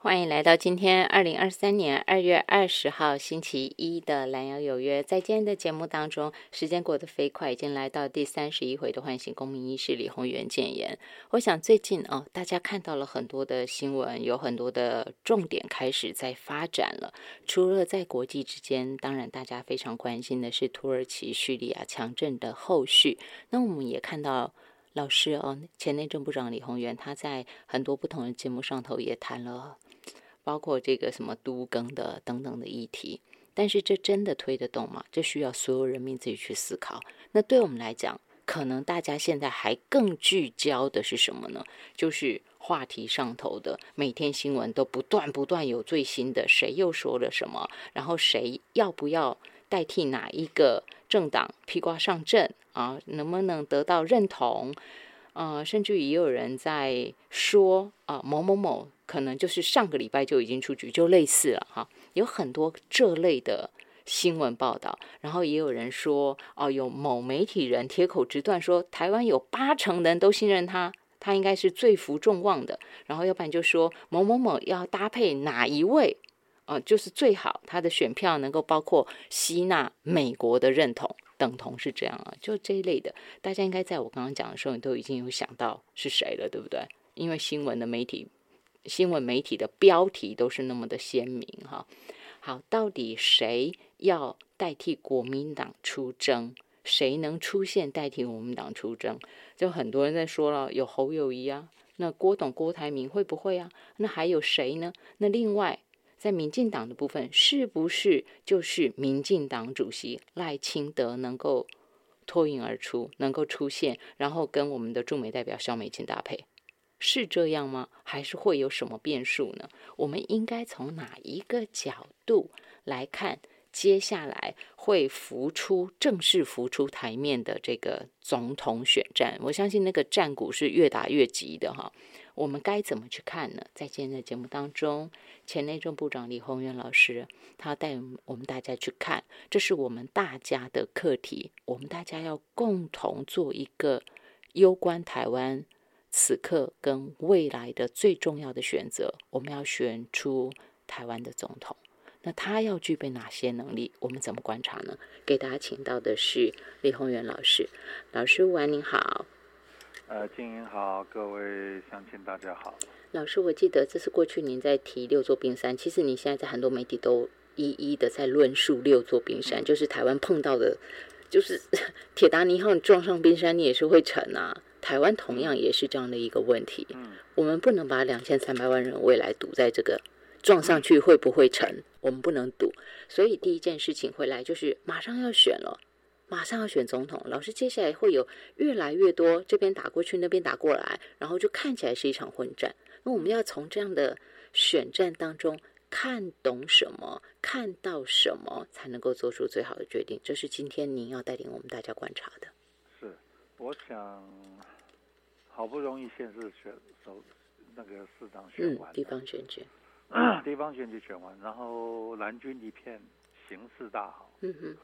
欢迎来到今天二零二三年二月二十号星期一的蓝瑶有约。在今天的节目当中，时间过得飞快，已经来到第三十一回的唤醒公民医师李宏源谏言。我想最近哦，大家看到了很多的新闻，有很多的重点开始在发展了。除了在国际之间，当然大家非常关心的是土耳其叙利亚强震的后续。那我们也看到。老师哦，前内政部长李宏源他在很多不同的节目上头也谈了，包括这个什么都更的等等的议题。但是这真的推得动吗？这需要所有人民自己去思考。那对我们来讲，可能大家现在还更聚焦的是什么呢？就是话题上头的，每天新闻都不断不断有最新的，谁又说了什么，然后谁要不要代替哪一个政党披挂上阵？啊，能不能得到认同？呃，甚至于也有人在说啊，某某某可能就是上个礼拜就已经出局，就类似了哈。有很多这类的新闻报道，然后也有人说，哦，有某媒体人铁口直断说，台湾有八成人都信任他，他应该是最服众望的。然后要不然就说某某某要搭配哪一位，呃，就是最好他的选票能够包括吸纳美国的认同。等同是这样啊，就这一类的，大家应该在我刚刚讲的时候，你都已经有想到是谁了，对不对？因为新闻的媒体，新闻媒体的标题都是那么的鲜明哈。好，到底谁要代替国民党出征？谁能出现代替国民党出征？就很多人在说了，有侯友谊啊，那郭董郭台铭会不会啊？那还有谁呢？那另外。在民进党的部分，是不是就是民进党主席赖清德能够脱颖而出，能够出现，然后跟我们的驻美代表肖美琴搭配，是这样吗？还是会有什么变数呢？我们应该从哪一个角度来看接下来会浮出正式浮出台面的这个总统选战？我相信那个战鼓是越打越急的哈。我们该怎么去看呢？在今天的节目当中，前内政部长李宏源老师，他带我们大家去看，这是我们大家的课题，我们大家要共同做一个攸关台湾此刻跟未来的最重要的选择。我们要选出台湾的总统，那他要具备哪些能力？我们怎么观察呢？给大家请到的是李宏源老师，老师晚您好。呃，经营好，各位乡亲大家好。老师，我记得这是过去您在提六座冰山，其实你现在在很多媒体都一一的在论述六座冰山，就是台湾碰到的，就是 铁达尼号撞上冰山，你也是会沉啊。台湾同样也是这样的一个问题。嗯，我们不能把两千三百万人未来赌在这个撞上去会不会成，我们不能赌。所以第一件事情回来就是马上要选了。马上要选总统，老师接下来会有越来越多这边打过去，那边打过来，然后就看起来是一场混战。那我们要从这样的选战当中看懂什么，看到什么，才能够做出最好的决定？这是今天您要带领我们大家观察的。是，我想好不容易现市选首那个市长选完，地方选举，地方选举选完，然后蓝军一片形势大好。嗯哼。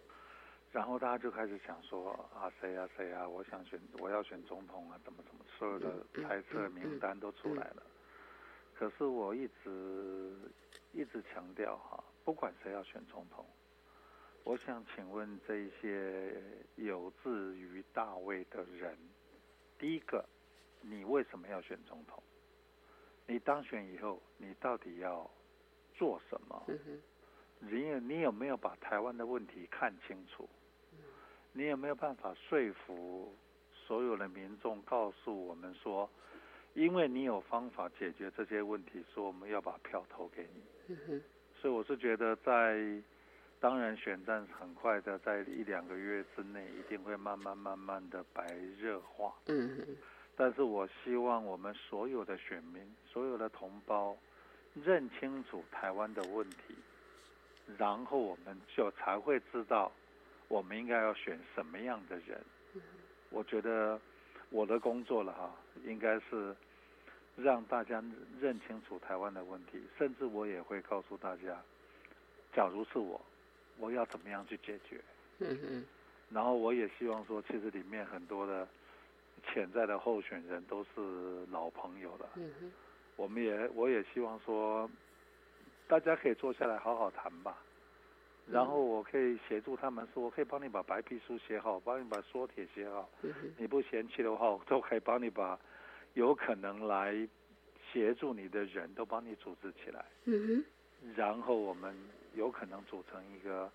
然后大家就开始想说啊谁啊谁啊，我想选我要选总统啊，怎么怎么，所有的猜测名单都出来了。可是我一直一直强调哈，不管谁要选总统，我想请问这些有志于大位的人，第一个，你为什么要选总统？你当选以后，你到底要做什么？你有你有没有把台湾的问题看清楚？你有没有办法说服所有的民众，告诉我们说，因为你有方法解决这些问题，说我们要把票投给你。所以我是觉得，在当然选战很快的，在一两个月之内，一定会慢慢慢慢的白热化。嗯但是我希望我们所有的选民、所有的同胞，认清楚台湾的问题，然后我们就才会知道。我们应该要选什么样的人？我觉得我的工作了哈，应该是让大家认清楚台湾的问题，甚至我也会告诉大家，假如是我，我要怎么样去解决？嗯嗯。然后我也希望说，其实里面很多的潜在的候选人都是老朋友了。嗯我们也我也希望说，大家可以坐下来好好谈吧。然后我可以协助他们，说我可以帮你把白皮书写好，帮你把缩帖写好。你不嫌弃的话，我都可以帮你把有可能来协助你的人都帮你组织起来。嗯哼然后我们有可能组成一个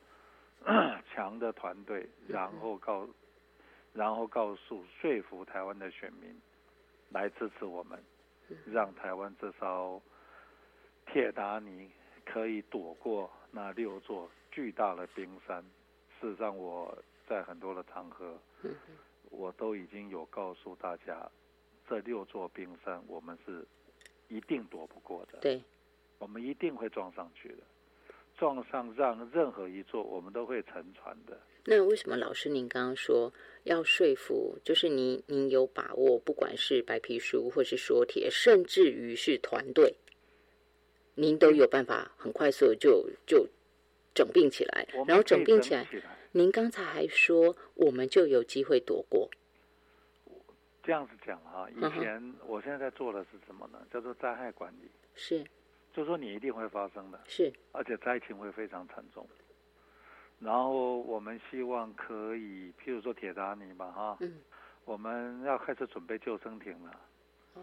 强的团队，然后告，然后告诉说服台湾的选民来支持我们，让台湾这艘铁达尼可以躲过那六座。巨大的冰山，事实上我在很多的场合，我都已经有告诉大家，这六座冰山我们是一定躲不过的。对，我们一定会撞上去的，撞上让任何一座我们都会沉船的。那为什么老师您刚刚说要说服，就是您您有把握，不管是白皮书或是说帖，甚至于是团队，您都有办法很快速就就。整并起来，然后整并起来。您刚才还说，我们就有机会躲过。这样子讲哈，以前我现在在做的是什么呢？叫做灾害管理。是。就说你一定会发生的。是。而且灾情会非常惨重。然后我们希望可以，譬如说铁达尼吧，哈。嗯。我们要开始准备救生艇了。哦。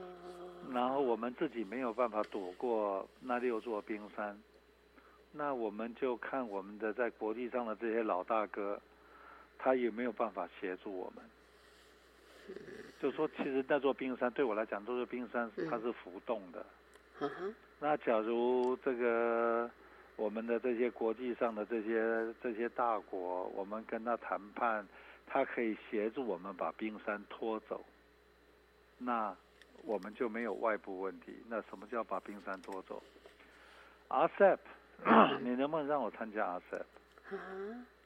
然后我们自己没有办法躲过那六座冰山。那我们就看我们的在国际上的这些老大哥，他有没有办法协助我们？就说其实那座冰山对我来讲，这座冰山它是浮动的。那假如这个我们的这些国际上的这些这些大国，我们跟他谈判，他可以协助我们把冰山拖走，那我们就没有外部问题。那什么叫把冰山拖走？RCEP。你能不能让我参加 RCEP？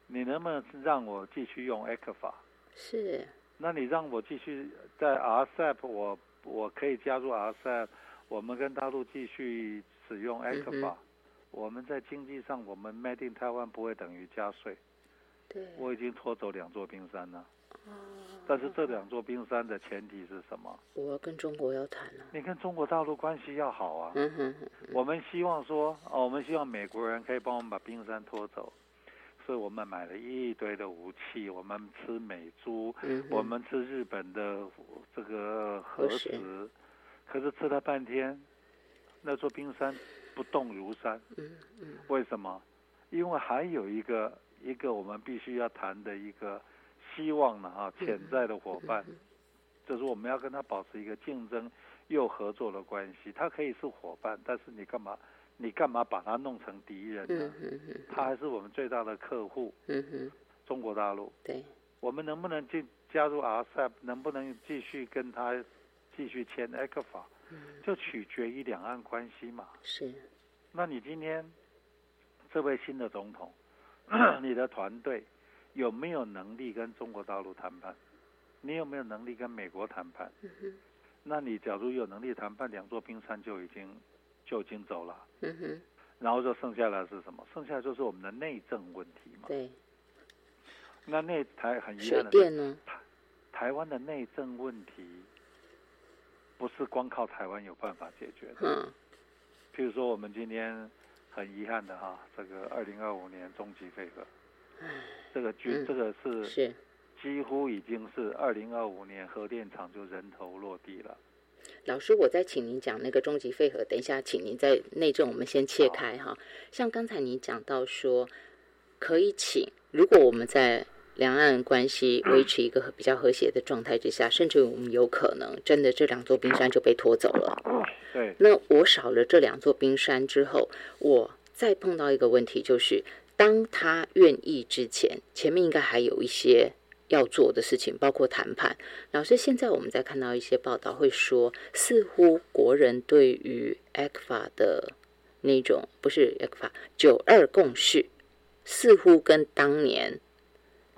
你能不能让我继续用 a c 法？是。那你让我继续在 RCEP，我我可以加入 RCEP，我们跟大陆继续使用 a c 法。我们在经济上，我们 Made in Taiwan 不会等于加税。对。我已经拖走两座冰山了。但是这两座冰山的前提是什么？我要跟中国要谈了。你跟中国大陆关系要好啊。嗯哼哼。我们希望说，哦，我们希望美国人可以帮我们把冰山拖走，所以我们买了一堆的武器，我们吃美猪，我们吃日本的这个核食，可是吃了半天，那座冰山不动如山。嗯嗯。为什么？因为还有一个一个我们必须要谈的一个。希望呢啊，潜在的伙伴，就是我们要跟他保持一个竞争又合作的关系。他可以是伙伴，但是你干嘛？你干嘛把他弄成敌人呢？他还是我们最大的客户。中国大陆。对。我们能不能进加入 RCEP？能不能继续跟他继续签 ECFA？就取决于两岸关系嘛。是。那你今天这位新的总统，你的团队？有没有能力跟中国大陆谈判？你有没有能力跟美国谈判？那你假如有能力谈判，两座冰山就已经就已经走了。然后就剩下来是什么？剩下来就是我们的内政问题嘛。对。那内台很遗憾的是，台台湾的内政问题不是光靠台湾有办法解决的。嗯。譬如说，我们今天很遗憾的哈，这个二零二五年终极废核。这个军，这个是是，几乎已经是二零二五年核电厂就人头落地了。老师，我再请您讲那个终极废核，等一下，请您在内政我们先切开哈。像刚才您讲到说，可以请，如果我们在两岸关系维持一个比较和谐的状态之下，甚至我们有可能真的这两座冰山就被拖走了。对。那我少了这两座冰山之后，我再碰到一个问题就是。当他愿意之前，前面应该还有一些要做的事情，包括谈判。老师，现在我们在看到一些报道，会说似乎国人对于 ECFA 的那种不是 ECFA 九二共识，似乎跟当年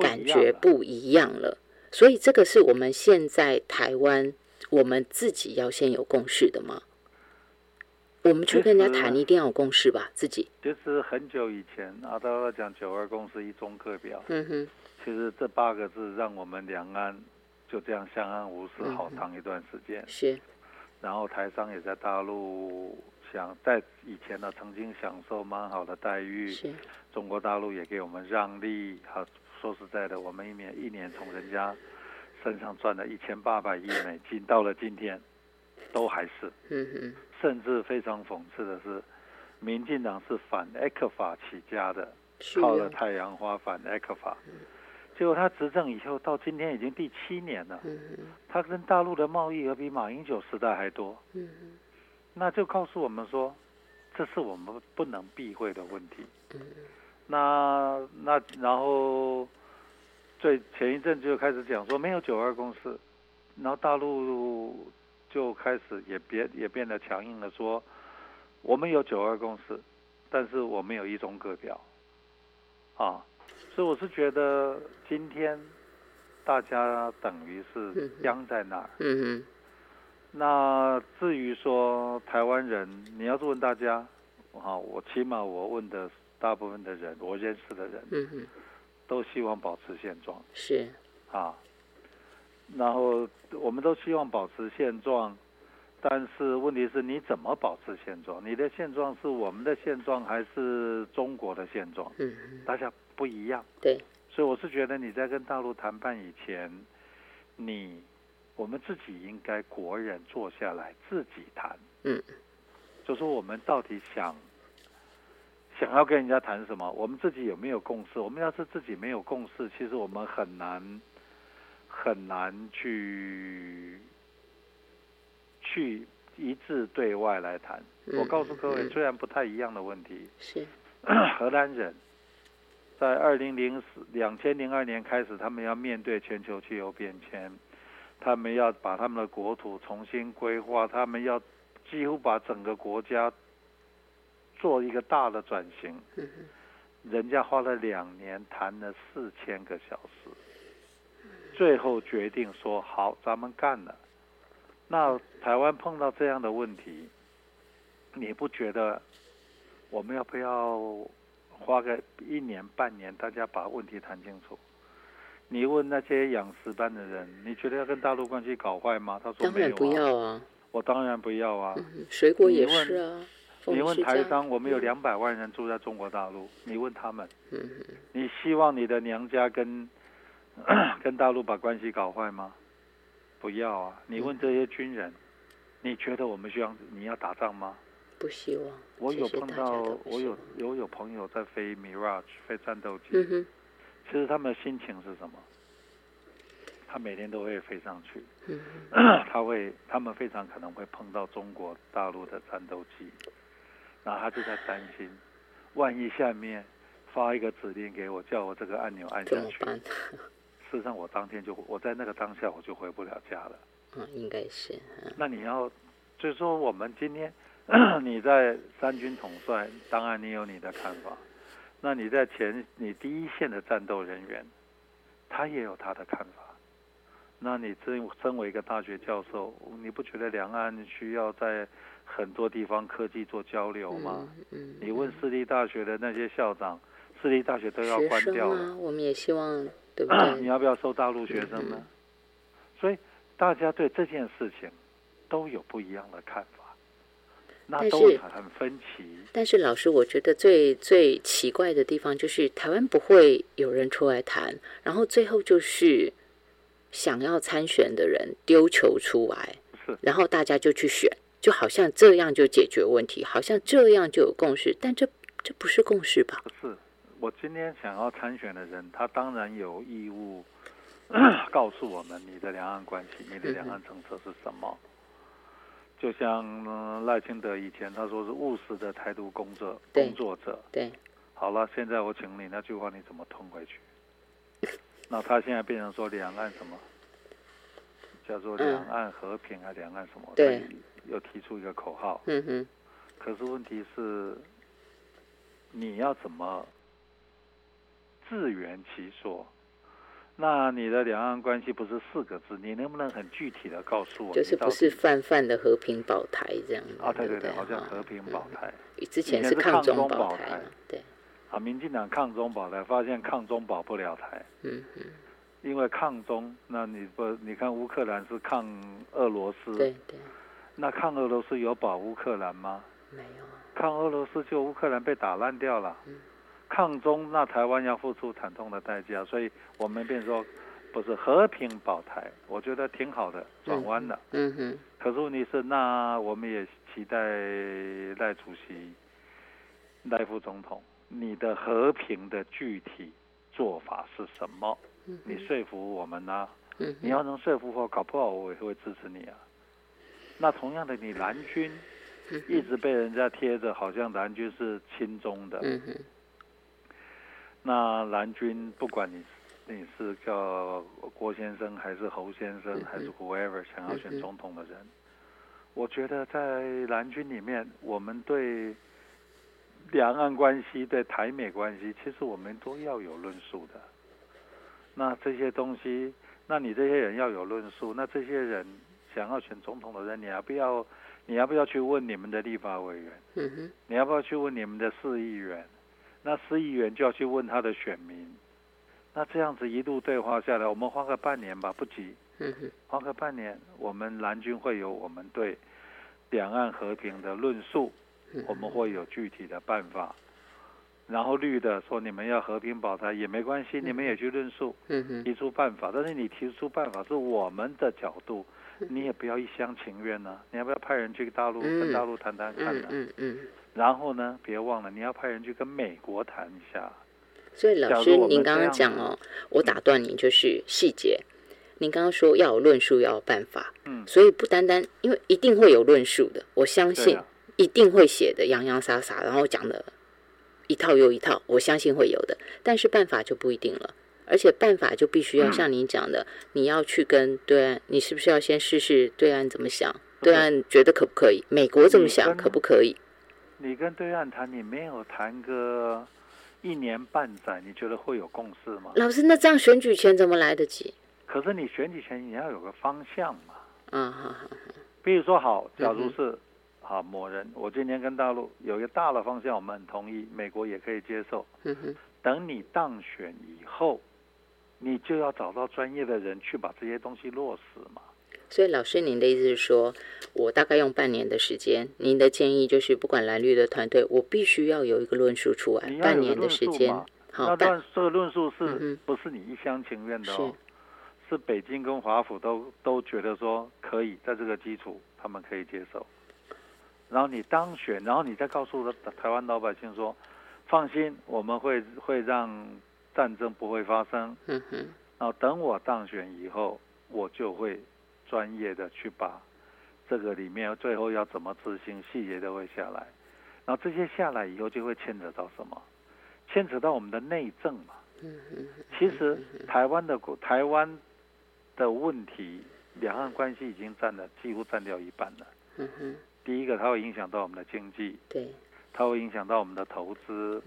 感觉不一样了。所以这个是我们现在台湾我们自己要先有共识的吗？我们去跟人家谈，一定要有共识吧？自己其实很久以前，阿道讲九二共识一中课表。嗯哼。其实这八个字让我们两岸就这样相安无事好长一段时间。是。然后台商也在大陆想在以前呢曾经享受蛮好的待遇，是中国大陆也给我们让利。好，说实在的，我们一年一年从人家身上赚了一千八百亿美金，到了今天都还是，嗯哼，甚至非常讽刺的是，民进党是反埃克法起家的，靠了太阳花反埃克法。结果他执政以后，到今天已经第七年了。他跟大陆的贸易额比马英九时代还多。那就告诉我们说，这是我们不能避讳的问题。那那然后，最前一阵就开始讲说没有九二共识，然后大陆就开始也变也变得强硬的说，我们有九二共识，但是我们有一中各表，啊。所以我是觉得今天大家等于是僵在那儿。嗯嗯。那至于说台湾人，你要是问大家，啊，我起码我问的大部分的人，我认识的人，嗯哼，都希望保持现状。是。啊。然后我们都希望保持现状，但是问题是你怎么保持现状？你的现状是我们的现状，还是中国的现状？嗯大家。不一样，对，所以我是觉得你在跟大陆谈判以前，你我们自己应该国人坐下来自己谈，嗯，就说我们到底想想要跟人家谈什么，我们自己有没有共识？我们要是自己没有共识，其实我们很难很难去去一致对外来谈。我告诉各位，虽然不太一样的问题，是 荷兰人。在二零零四两千零二年开始，他们要面对全球气候变迁，他们要把他们的国土重新规划，他们要几乎把整个国家做一个大的转型。人家花了两年，谈了四千个小时，最后决定说好，咱们干了。那台湾碰到这样的问题，你不觉得我们要不要？花个一年半年，大家把问题谈清楚。你问那些养石斑的人，你觉得要跟大陆关系搞坏吗？他说没有啊。不要啊。我当然不要啊。水果也是啊。你问台商，我们有两百万人住在中国大陆，你问他们，你希望你的娘家跟 跟大陆把关系搞坏吗？不要啊。你问这些军人，你觉得我们需要你要打仗吗？不希望。我有碰到，我有有有朋友在飞 Mirage 飞战斗机。嗯。其实他们的心情是什么？他每天都会飞上去。嗯。他会，他们非常可能会碰到中国大陆的战斗机，然后他就在担心，万一下面发一个指令给我，叫我这个按钮按下去。事实上，我当天就我在那个当下我就回不了家了。嗯，应该是。那你要，就是说我们今天。你在三军统帅，当然你有你的看法。那你在前，你第一线的战斗人员，他也有他的看法。那你身身为一个大学教授，你不觉得两岸需要在很多地方科技做交流嘛？嗯。你问私立大学的那些校长，私立大学都要关掉了。我们也希望，对不对？你要不要收大陆学生呢？所以大家对这件事情都有不一样的看法。但是很分歧。但是老师，我觉得最最奇怪的地方就是台湾不会有人出来谈，然后最后就是想要参选的人丢球出来，是，然后大家就去选，就好像这样就解决问题，好像这样就有共识，但这这不是共识吧？不是，我今天想要参选的人，他当然有义务 告诉我们你的两岸关系，你的两岸政策是什么。就像赖清德以前他说是务实的台独工作工作者，对，好了，现在我请你那句话你怎么吞回去？那他现在变成说两岸什么？叫做两岸和平啊，两岸什么？对，又提出一个口号。嗯哼。可是问题是，你要怎么自圆其说？那你的两岸关系不是四个字？你能不能很具体的告诉我？就是不是泛泛的和平保台这样啊？对对对，好像和平保台。之前是抗中保台，对。啊，民进党抗中保台，发现抗中保不了台。嗯嗯。因为抗中，那你不？你看乌克兰是抗俄罗斯。对对。那抗俄罗斯有保乌克兰吗？没有。抗俄罗斯就乌克兰被打烂掉了。抗中那台湾要付出惨痛的代价，所以我们便说不是和平保台，我觉得挺好的，转弯了。嗯哼。可是问题是，那我们也期待赖主席、赖副总统，你的和平的具体做法是什么？你说服我们呢？你要能说服我，搞不好我也会支持你啊。那同样的，你蓝军一直被人家贴着，好像蓝军是亲中的。那蓝军不管你你是叫郭先生还是侯先生还是 whoever 想要选总统的人，我觉得在蓝军里面，我们对两岸关系、对台美关系，其实我们都要有论述的。那这些东西，那你这些人要有论述，那这些人想要选总统的人，你要不要？你要不要去问你们的立法委员？嗯哼。你要不要去问你们的市议员？那市议员就要去问他的选民，那这样子一路对话下来，我们花个半年吧，不急，花个半年，我们蓝军会有我们对两岸和平的论述，我们会有具体的办法，然后绿的说你们要和平保台也没关系，你们也去论述，提出办法，但是你提出办法是我们的角度，你也不要一厢情愿呢，你要不要派人去大陆跟大陆谈谈看呢？嗯嗯。然后呢？别忘了，你要派人去跟美国谈一下。所以老师，您刚刚讲哦，我打断您，就是细节。您刚刚说要有论述，要有办法。嗯。所以不单单，因为一定会有论述的，我相信一定会写的洋洋洒洒，然后讲的一套又一套，我相信会有的。但是办法就不一定了，而且办法就必须要像您讲的，你要去跟对岸，你是不是要先试试对岸怎么想？对岸觉得可不可以？美国怎么想可不可以？你跟对岸谈，你没有谈个一年半载，你觉得会有共识吗？老师，那这样选举前怎么来得及？可是你选举前你要有个方向嘛。嗯好好。比如说，好，假如是好某人，我今天跟大陆有一个大的方向，我们很同意，美国也可以接受。嗯哼。等你当选以后，你就要找到专业的人去把这些东西落实嘛。所以老师，您的意思是说，我大概用半年的时间。您的建议就是，不管蓝绿的团队，我必须要有一个论述出来。半年的时间，好，但这个论述是不是你一厢情愿的哦？是北京跟华府都都觉得说可以，在这个基础，他们可以接受。然后你当选，然后你再告诉台湾老百姓说，放心，我们会会让战争不会发生。嗯哼。然后等我当选以后，我就会。专业的去把这个里面最后要怎么执行，细节都会下来，然后这些下来以后就会牵扯到什么？牵扯到我们的内政嘛。其实台湾的台湾的问题，两岸关系已经占了几乎占掉一半了。第一个，它会影响到我们的经济。对。它会影响到我们的投资。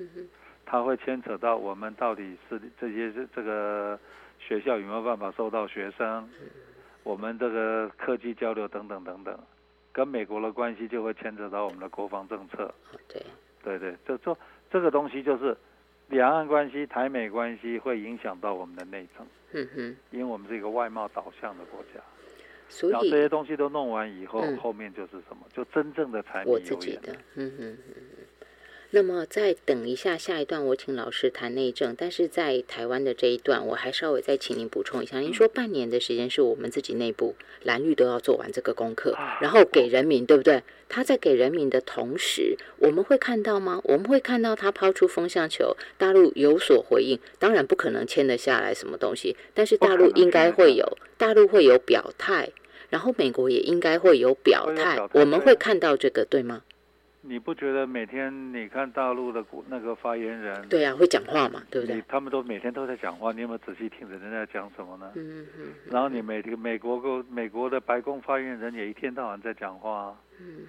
它会牵扯到我们到底是这些这个学校有没有办法收到学生。我们这个科技交流等等等等，跟美国的关系就会牵扯到我们的国防政策。对，对对，就说这个东西就是两岸关系、台美关系会影响到我们的内政。嗯哼，因为我们是一个外贸导向的国家，所以这些东西都弄完以后，后面就是什么？就真正的柴米油盐。嗯哼。那么再等一下，下一段我请老师谈内政。但是在台湾的这一段，我还稍微再请您补充一下。您说半年的时间是我们自己内部蓝绿都要做完这个功课，然后给人民，对不对？他在给人民的同时，我们会看到吗？我们会看到他抛出风向球，大陆有所回应。当然不可能签得下来什么东西，但是大陆应该会有，大陆会有表态，然后美国也应该会有表态。我们会看到这个，对吗？你不觉得每天你看大陆的那个发言人？对呀，会讲话嘛，对不对？他们都每天都在讲话，你有没有仔细听着人家在讲什么呢？嗯嗯。然后你美美国个美国的白宫发言人也一天到晚在讲话。嗯。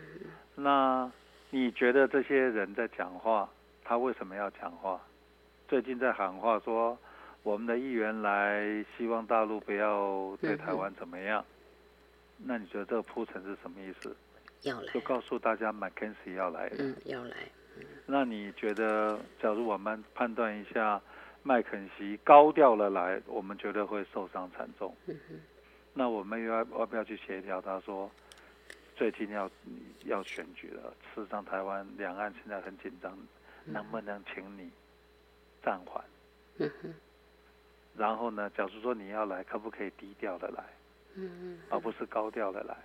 那你觉得这些人在讲话，他为什么要讲话？最近在喊话说，我们的议员来，希望大陆不要对台湾怎么样？那你觉得这个铺陈是什么意思？要来，就告诉大家麦肯锡要来了。嗯，要来。那你觉得，假如我们判断一下麦肯锡高调了来，我们觉得会受伤惨重。嗯哼。那我们要要不要去协调？他说，最近要要选举了，事实上台湾两岸现在很紧张，能不能请你暂缓？嗯哼。然后呢，假如说你要来，可不可以低调的来？嗯嗯。而不是高调的来。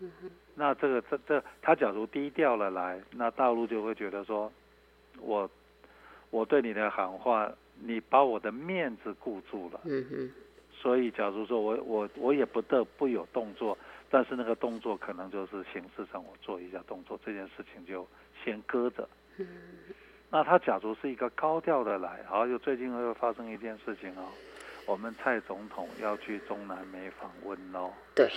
嗯。那这个这这，他假如低调了来，那大陆就会觉得说，我我对你的喊话，你把我的面子顾住了。嗯哼。所以，假如说我我我也不得不有动作，但是那个动作可能就是形式上我做一下动作，这件事情就先搁着。嗯。那他假如是一个高调的来，好，就最近又发生一件事情哦，我们蔡总统要去中南美访问喽。对。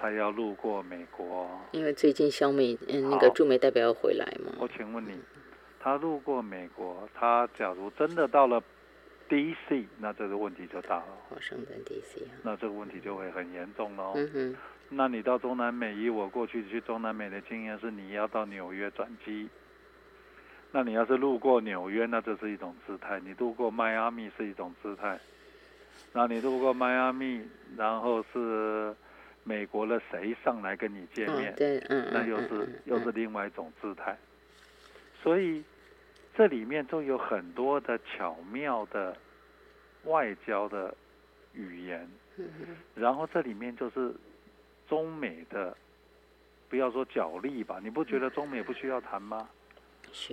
他要路过美国。因为最近小美嗯那个驻美代表要回来嘛。我请问你，他路过美国，他假如真的到了。D.C. 那这个问题就大了。华盛顿 D.C. 那这个问题就会很严重喽。嗯哼。那你到中南美，以我过去去中南美的经验是，你要到纽约转机。那你要是路过纽约，那这是一种姿态；你路过迈阿密是一种姿态。那你路过迈阿密，然后是美国的谁上来跟你见面？对，嗯那又是又是另外一种姿态。所以。这里面都有很多的巧妙的外交的语言，然后这里面就是中美的，不要说角力吧，你不觉得中美不需要谈吗？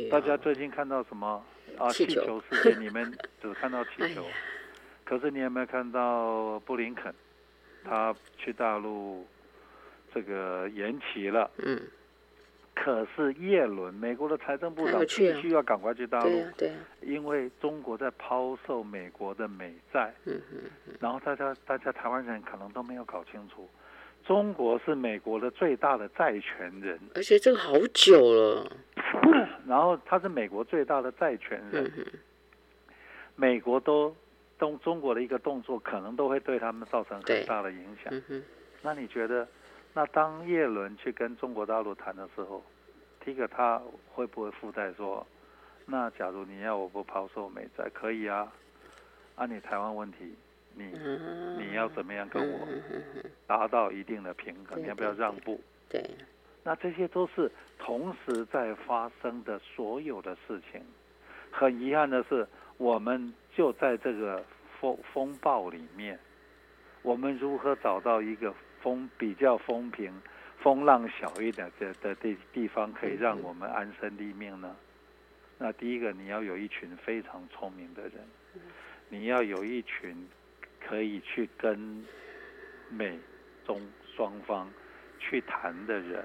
大家最近看到什么啊？气球事件，你们只看到气球，可是你有没有看到布林肯他去大陆这个延期了？嗯。可是叶伦，美国的财政部长必须要赶快去大陆，对，因为中国在抛售美国的美债。嗯然后大家大家台湾人可能都没有搞清楚，中国是美国的最大的债权人，而且这个好久了。然后他是美国最大的债权人，美国都动中国的一个动作，可能都会对他们造成很大的影响。嗯那你觉得？那当叶伦去跟中国大陆谈的时候，第一个他会不会附带说，那假如你要我不抛售美债，可以啊，按你台湾问题，你你要怎么样跟我达到一定的平衡？你要不要让步？对，那这些都是同时在发生的所有的事情。很遗憾的是，我们就在这个风风暴里面，我们如何找到一个？风比较风平，风浪小一点的的地地方，可以让我们安身立命呢。那第一个，你要有一群非常聪明的人，你要有一群可以去跟美中双方去谈的人。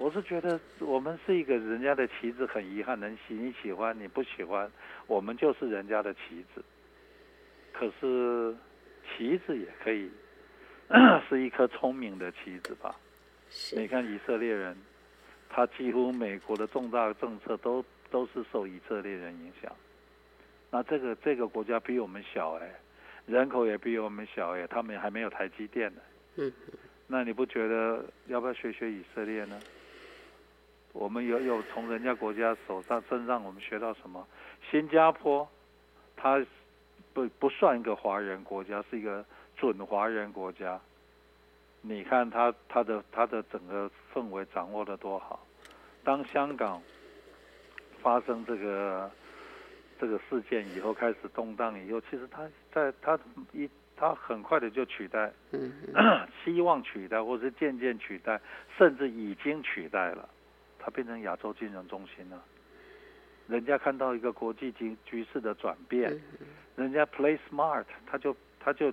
我是觉得我们是一个人家的棋子，很遗憾，能喜你喜欢你不喜欢，我们就是人家的棋子。可是棋子也可以。是一颗聪明的棋子吧？你看以色列人，他几乎美国的重大政策都都是受以色列人影响。那这个这个国家比我们小哎，人口也比我们小哎，他们还没有台积电呢。嗯。那你不觉得要不要学学以色列呢？我们有有从人家国家手上身上我们学到什么？新加坡，它不不算一个华人国家，是一个。准华人国家，你看它它的它的整个氛围掌握的多好。当香港发生这个这个事件以后，开始动荡以后，其实它在它一他很快的就取代，希望取代，或者是渐渐取代，甚至已经取代了，他变成亚洲金融中心了。人家看到一个国际局局势的转变，人家 play smart，他就他就。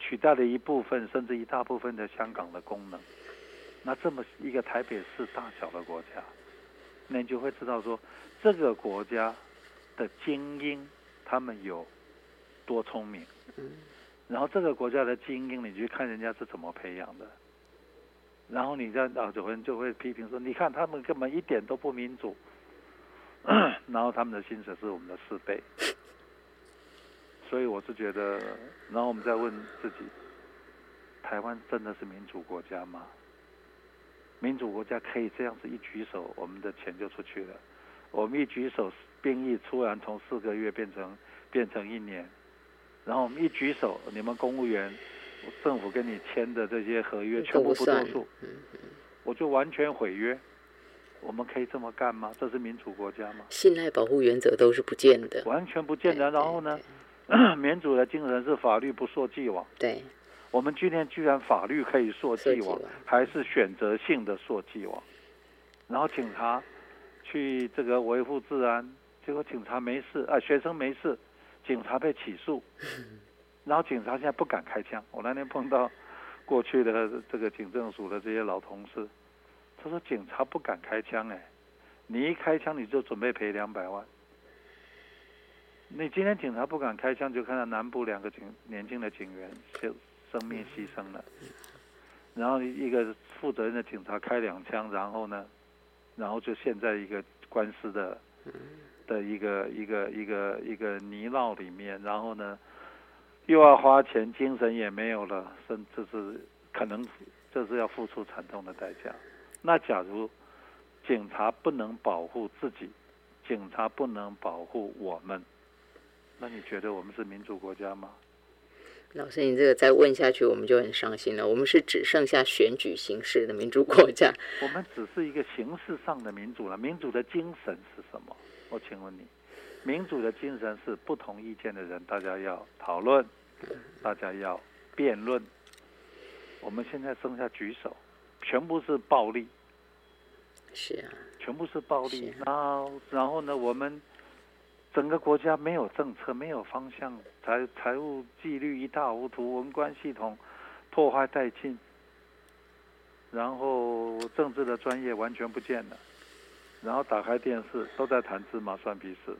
取代了一部分甚至一大部分的香港的功能，那这么一个台北市大小的国家，那你就会知道说这个国家的精英他们有多聪明。嗯。然后这个国家的精英，你去看人家是怎么培养的。然后你在啊，有人就会批评说，你看他们根本一点都不民主，然后他们的薪水是我们的四倍。所以我是觉得，然后我们再问自己：台湾真的是民主国家吗？民主国家可以这样子一举手，我们的钱就出去了。我们一举手，兵役突然从四个月变成变成一年，然后我们一举手，你们公务员，政府跟你签的这些合约全部不作数。我就完全毁约。我们可以这么干吗？这是民主国家吗？信赖保护原则都是不见的，完全不见的。然后呢，民主的精神是法律不溯既往。对，我们今天居然法律可以溯既往，还是选择性的溯既往。然后警察去这个维护治安，结果警察没事啊，学生没事，警察被起诉。然后警察现在不敢开枪。我那天碰到过去的这个警政署的这些老同事。他说：“警察不敢开枪，哎，你一开枪你就准备赔两百万。你今天警察不敢开枪，就看到南部两个警年轻的警员就生命牺牲了。然后一个负责任的警察开两枪，然后呢，然后就陷在一个官司的的一个一个一个一个泥淖里面。然后呢，又要花钱，精神也没有了，甚至是可能这是要付出惨痛的代价。”那假如警察不能保护自己，警察不能保护我们，那你觉得我们是民主国家吗？老师，你这个再问下去，我们就很伤心了。我们是只剩下选举形式的民主国家。我们只是一个形式上的民主了。民主的精神是什么？我请问你，民主的精神是不同意见的人，大家要讨论，大家要辩论。我们现在剩下举手。全部是暴力，是啊，全部是暴力。然后，然后呢？我们整个国家没有政策，没有方向，财财务纪律一塌糊涂，文官系统破坏殆尽，然后政治的专业完全不见了。然后打开电视，都在谈芝麻蒜皮事。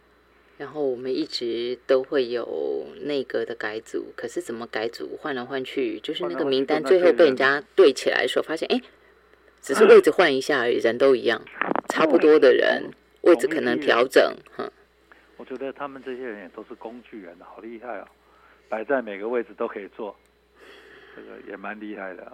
然后我们一直都会有内阁的改组，可是怎么改组换来换去，就是那个名单最后被人家对起来的时候，发现哎，只是位置换一下而已，人都一样，差不多的人，位置可能调整。哼，我觉得他们这些人也都是工具人，好厉害哦，摆在每个位置都可以做，这个也蛮厉害的。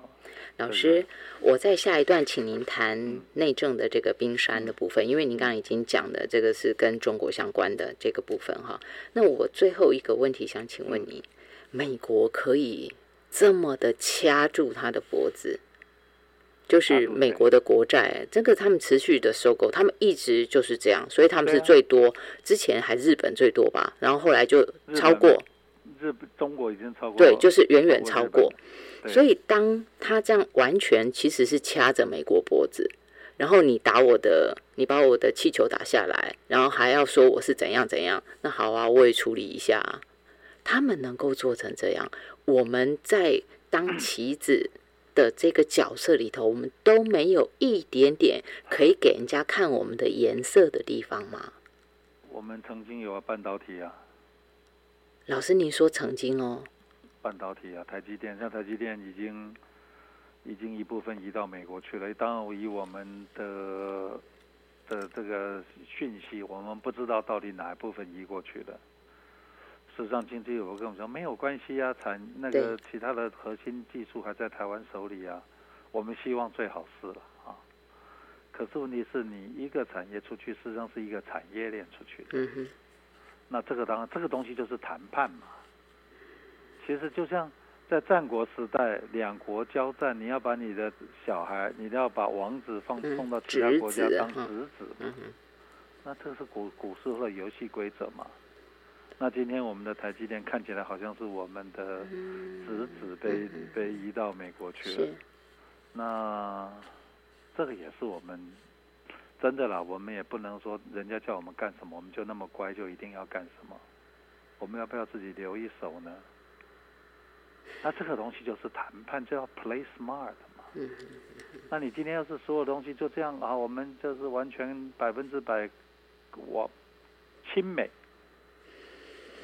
老师，我在下一段请您谈内政的这个冰山的部分，因为您刚刚已经讲的这个是跟中国相关的这个部分哈。那我最后一个问题想请问你，美国可以这么的掐住他的脖子，就是美国的国债，这个他们持续的收购，他们一直就是这样，所以他们是最多，之前还日本最多吧，然后后来就超过日中国已经超过，对，就是远远超过。所以，当他这样完全其实是掐着美国脖子，然后你打我的，你把我的气球打下来，然后还要说我是怎样怎样，那好啊，我也处理一下。他们能够做成这样，我们在当棋子的这个角色里头，我们都没有一点点可以给人家看我们的颜色的地方吗？我们曾经有半导体啊，老师，您说曾经哦。半导体啊，台积电像台积电已经已经一部分移到美国去了。当然，以我们的的这个讯息，我们不知道到底哪一部分移过去的。事实上，经济有跟我们说没有关系啊，产那个其他的核心技术还在台湾手里啊。我们希望最好是了啊。可是问题是你一个产业出去，事实上是一个产业链出去的。那这个当然，这个东西就是谈判嘛。其实就像在战国时代，两国交战，你要把你的小孩，你要把王子放送到其他国家当侄子，那这是古古时候的游戏规则嘛？那今天我们的台积电看起来好像是我们的侄子被被移到美国去了，那这个也是我们真的啦，我们也不能说人家叫我们干什么，我们就那么乖就一定要干什么？我们要不要自己留一手呢？那这个东西就是谈判，就要 play smart 嘛。嗯那你今天要是所有东西就这样啊，我们就是完全百分之百我亲美，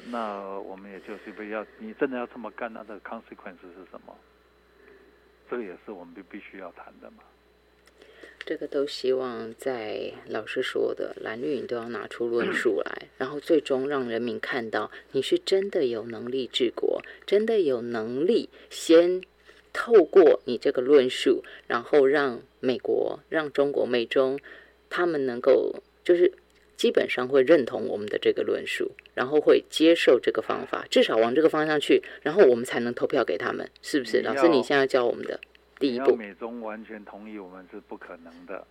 那我们也就是不要你真的要这么干，那的 consequence 是什么？这个也是我们必必须要谈的嘛。这个都希望在老师说的蓝绿你都要拿出论述来，然后最终让人民看到你是真的有能力治国，真的有能力先透过你这个论述，然后让美国、让中国、美中他们能够就是基本上会认同我们的这个论述，然后会接受这个方法，至少往这个方向去，然后我们才能投票给他们，是不是？老师，你现在教我们的。第一步，美中完全同意我们是不可能的。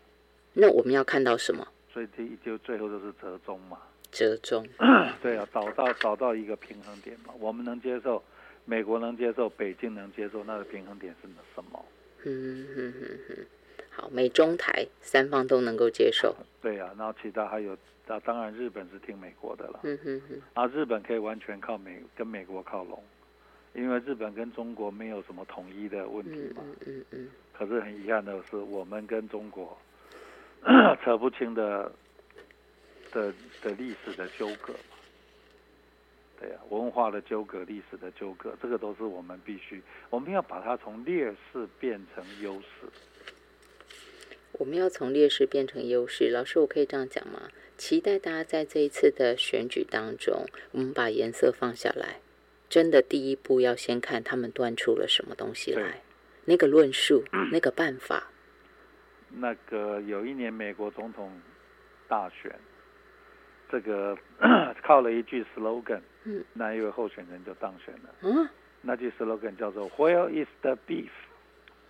那我们要看到什么？所以第就最后就是折中嘛。折中。对啊，找到找到一个平衡点嘛。我们能接受，美国能接受，北京能接受，那个平衡点是什么？嗯哼哼哼。好，美中台三方都能够接受。对啊，然后其他还有，那当然日本是听美国的了。嗯哼哼。啊，日本可以完全靠美跟美国靠拢。因为日本跟中国没有什么统一的问题嘛，嗯嗯嗯，可是很遗憾的是，我们跟中国 扯不清的的的历史的纠葛嘛，对呀，文化的纠葛、历史的纠葛，这个都是我们必须，我们要把它从劣势变成优势。我们要从劣势变成优势，老师，我可以这样讲吗？期待大家在这一次的选举当中，我们把颜色放下来。真的，第一步要先看他们端出了什么东西来，那个论述，那个办法。那个有一年美国总统大选，这个 靠了一句 slogan，嗯，那一位候选人就当选了。嗯，那句 slogan 叫做 “Where is the beef？”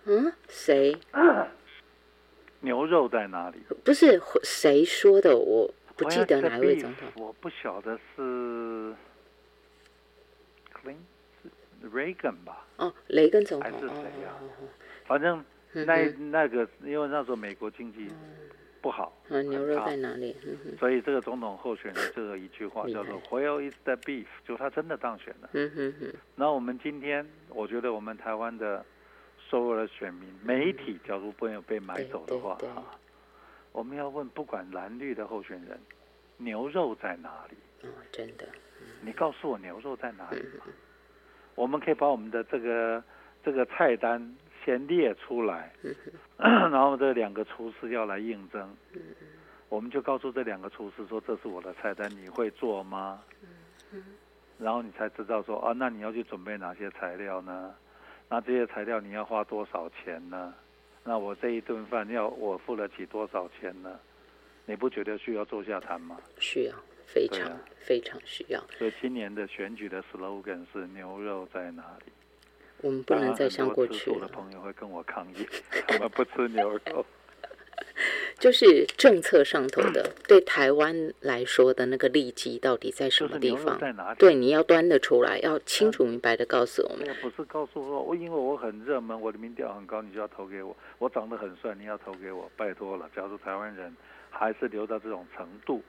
嗯，谁？牛肉在哪里？不是谁说的，我不记得哪位总统。我不晓得是。是 Reagan 吧？哦，雷根总统还是谁呀？反正那那个，因为那时候美国经济不好，牛肉在哪里？所以这个总统候选人这个一句话叫做 “Where is the beef？” 就他真的当选了。嗯哼哼。那我们今天，我觉得我们台湾的所有的选民、媒体，假如没有被买走的话，哈，我们要问，不管蓝绿的候选人，牛肉在哪里？哦，真的。你告诉我牛肉在哪里嘛？我们可以把我们的这个这个菜单先列出来，然后这两个厨师要来应征，我们就告诉这两个厨师说：“这是我的菜单，你会做吗？”然后你才知道说：“啊，那你要去准备哪些材料呢？那这些材料你要花多少钱呢？那我这一顿饭要我付得起多少钱呢？你不觉得需要坐下谈吗？”需要。非常非常需要。所以今年的选举的 slogan 是“牛肉在哪里”。我们不能再像过去了。的朋友会跟我抗议，他们不吃牛肉。就是政策上头的，对台湾来说的那个利基到底在什么地方？在哪里？对，你要端得出来，要清楚明白的告诉我们。不是告诉我，我因为我很热门，我的民调很高，你就要投给我。我长得很帅，你要投给我，拜托了。假如台湾人还是留到这种程度。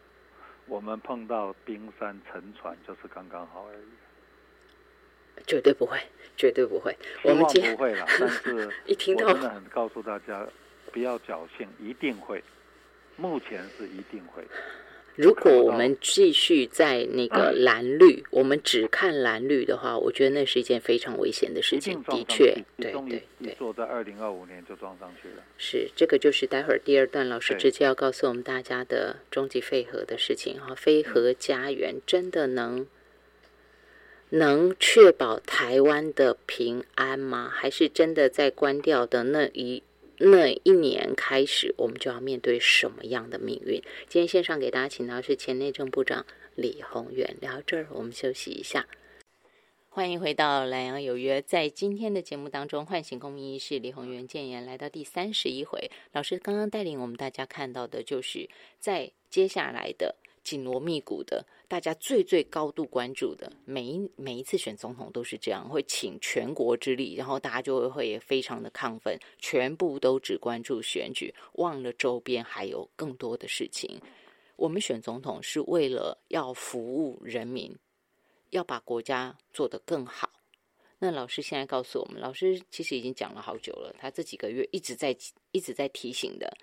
我们碰到冰山沉船就是刚刚好而已，绝对不会，绝对不会。我们不会了，但是一听到，真的很告诉大家，不要侥幸，一定会。目前是一定会。如果我们继续在那个蓝绿，我们只看蓝绿的话，我觉得那是一件非常危险的事情。的确，对对对。做在二零二五年就撞上去了。是，这个就是待会儿第二段老师直接要告诉我们大家的终极废核的事情哈。飞核家园真的能能确保台湾的平安吗？还是真的在关掉的那一？那一年开始，我们就要面对什么样的命运？今天线上给大家请到是前内政部长李宏远，聊到这儿，我们休息一下。欢迎回到《南阳有约》，在今天的节目当中，唤醒公民意识，李宏源建言来到第三十一回。老师刚刚带领我们大家看到的，就是在接下来的。紧锣密鼓的，大家最最高度关注的，每一每一次选总统都是这样，会请全国之力，然后大家就会会非常的亢奋，全部都只关注选举，忘了周边还有更多的事情。我们选总统是为了要服务人民，要把国家做得更好。那老师现在告诉我们，老师其实已经讲了好久了，他这几个月一直在一直在提醒的。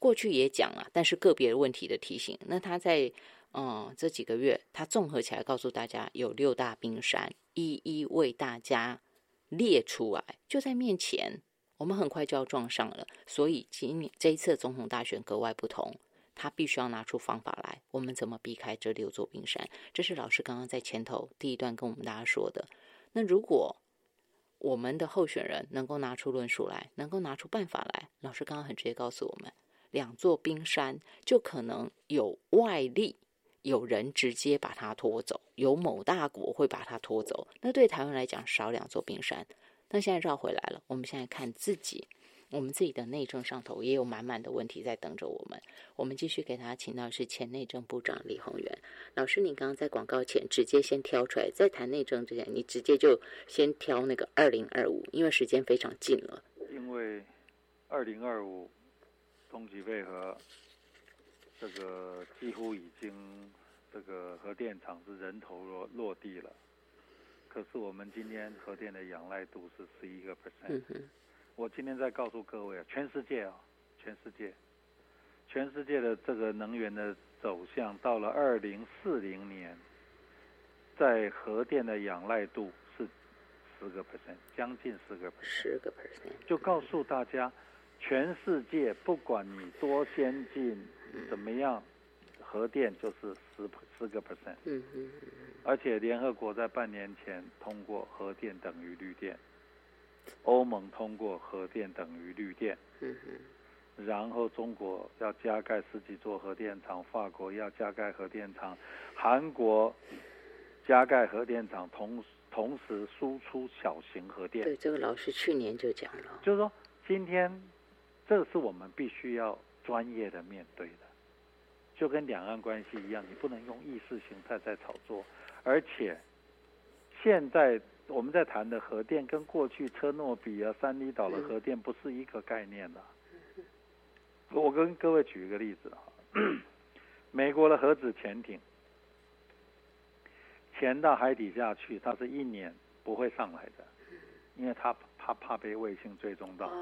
过去也讲了，但是个别问题的提醒。那他在嗯这几个月，他综合起来告诉大家，有六大冰山，一一为大家列出来，就在面前。我们很快就要撞上了，所以今这一次总统大选格外不同，他必须要拿出方法来。我们怎么避开这六座冰山？这是老师刚刚在前头第一段跟我们大家说的。那如果我们的候选人能够拿出论述来，能够拿出办法来，老师刚刚很直接告诉我们。两座冰山就可能有外力，有人直接把它拖走，有某大国会把它拖走。那对台湾来讲，少两座冰山，那现在绕回来了，我们现在看自己。我们自己的内政上头也有满满的问题在等着我们。我们继续给大家请到是前内政部长李宏源老师。你刚刚在广告前直接先挑出来，在谈内政之前，你直接就先挑那个二零二五，因为时间非常近了。因为二零二五东极配合这个几乎已经这个核电厂是人头落落地了，可是我们今天核电的仰赖度是十一个 percent。我今天在告诉各位啊，全世界啊，全世界，全世界的这个能源的走向，到了二零四零年，在核电的仰赖度是十个 percent，将近十个 percent，十个 percent，就告诉大家，全世界不管你多先进，怎么样，核电就是十十个 percent，嗯嗯嗯，而且联合国在半年前通过核电等于绿电。欧盟通过核电等于绿电，然后中国要加盖十几座核电厂，法国要加盖核电厂，韩国加盖核电厂，同同时输出小型核电。对，这个老师去年就讲了，就是说今天这是我们必须要专业的面对的，就跟两岸关系一样，你不能用意识形态在炒作，而且现在。我们在谈的核电跟过去车诺比啊、三里岛的核电不是一个概念的。我跟各位举一个例子啊，美国的核子潜艇潜到海底下去，它是一年不会上来的，因为它怕怕被卫星追踪到，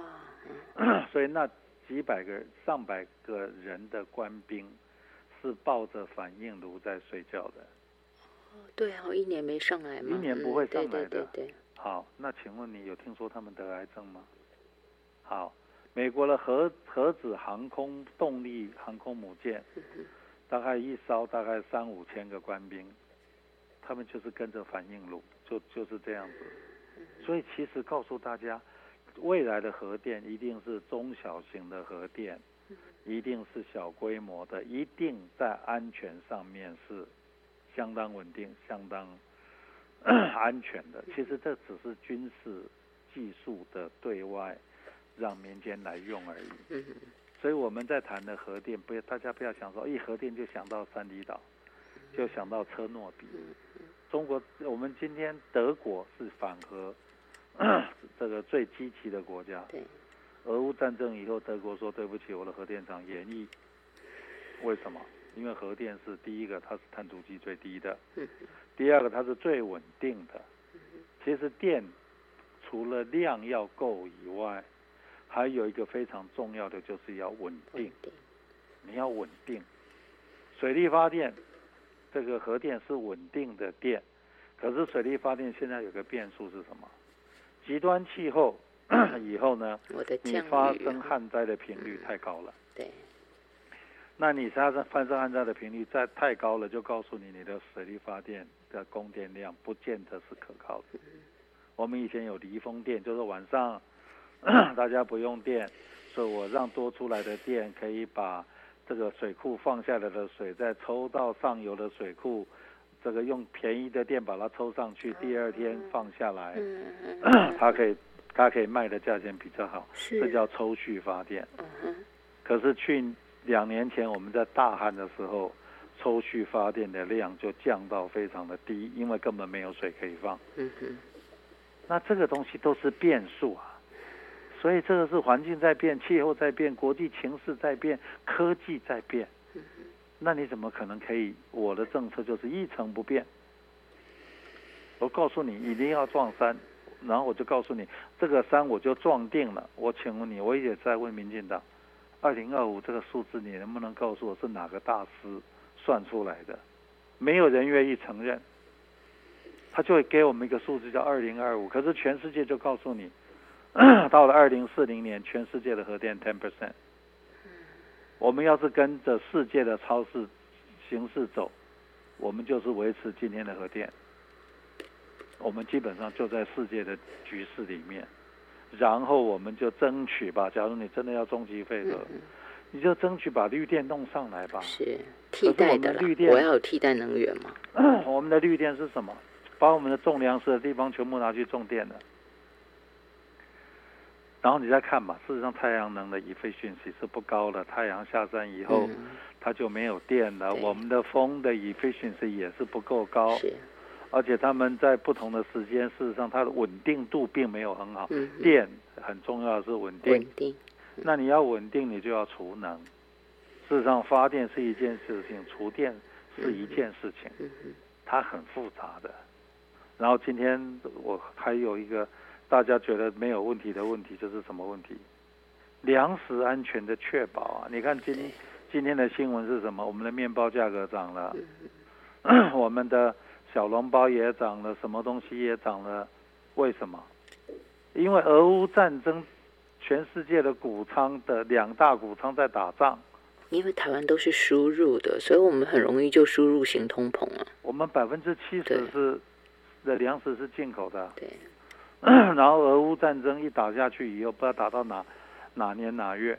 所以那几百个、上百个人的官兵是抱着反应炉在睡觉的。对啊，一年没上来嘛，一年不会上来的。对好，那请问你有听说他们得癌症吗？好，美国的核核子航空动力航空母舰，大概一艘大概三五千个官兵，他们就是跟着反应炉，就就是这样子。所以其实告诉大家，未来的核电一定是中小型的核电，一定是小规模的，一定在安全上面是。相当稳定、相当 安全的。其实这只是军事技术的对外让民间来用而已。所以我们在谈的核电，不要大家不要想说，一核电就想到三里岛，就想到车诺比。中国，我们今天德国是反核 这个最积极的国家。俄乌战争以后，德国说对不起，我的核电厂延役。为什么？因为核电是第一个，它是碳足迹最低的；第二个，它是最稳定的。其实电除了量要够以外，还有一个非常重要的就是要稳定。你要稳定，水力发电这个核电是稳定的电，可是水力发电现在有个变数是什么？极端气候 以后呢？你发生旱灾的频率太高了。对。那你发生发生旱灾的频率再太高了，就告诉你你的水力发电的供电量不见得是可靠的。我们以前有离峰电，就是晚上 大家不用电，所以我让多出来的电可以把这个水库放下来的水再抽到上游的水库，这个用便宜的电把它抽上去，第二天放下来，它可以它可以卖的价钱比较好，这叫抽蓄发电。可是去。两年前我们在大旱的时候，抽蓄发电的量就降到非常的低，因为根本没有水可以放。嗯哼。那这个东西都是变数啊，所以这个是环境在变，气候在变，国际情势在变，科技在变。嗯那你怎么可能可以？我的政策就是一成不变。我告诉你一定要撞山，然后我就告诉你这个山我就撞定了。我请问你，我也在问民进党。二零二五这个数字，你能不能告诉我是哪个大师算出来的？没有人愿意承认，他就会给我们一个数字叫二零二五。可是全世界就告诉你，到了二零四零年，全世界的核电 ten percent。我们要是跟着世界的超市形式走，我们就是维持今天的核电。我们基本上就在世界的局势里面。然后我们就争取吧。假如你真的要终极废核，你就争取把绿电弄上来吧。是替代的绿电，我要有替代能源嘛。我们的绿电是什么？把我们的种粮食的地方全部拿去种电了。然后你再看吧，事实上太阳能的 efficiency 是不高的，太阳下山以后，它就没有电了。我们的风的 efficiency 也是不够高，而且他们在不同的时间，事实上它的稳定度并没有很好。电很重要的是稳定，稳定。那你要稳定，你就要储能。事实上，发电是一件事情，储电是一件事情，它很复杂的。然后今天我还有一个。大家觉得没有问题的问题就是什么问题？粮食安全的确保啊！你看今今天的新闻是什么？我们的面包价格涨了，我们的小笼包也涨了，什么东西也涨了？为什么？因为俄乌战争，全世界的谷仓的两大谷仓在打仗。因为台湾都是输入的，所以我们很容易就输入型通膨啊。我们百分之七十是的粮食是进口的。对。然后俄乌战争一打下去以后，不知道打到哪哪年哪月，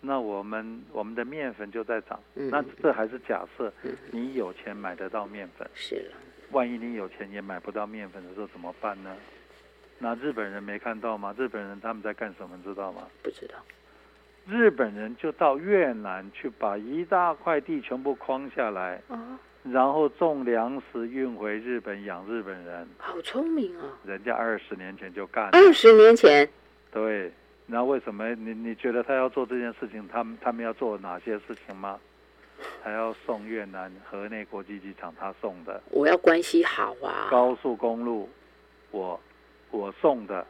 那我们我们的面粉就在涨。那这还是假设你有钱买得到面粉。是了。万一你有钱也买不到面粉的时候怎么办呢？那日本人没看到吗？日本人他们在干什么？知道吗？不知道。日本人就到越南去把一大块地全部框下来。然后种粮食运回日本养日本人，好聪明啊！人家二十年前就干了。二十年前，对。那为什么你你觉得他要做这件事情？他们他们要做哪些事情吗？还要送越南河内国际机场，他送的。我要关系好啊。高速公路，我我送的，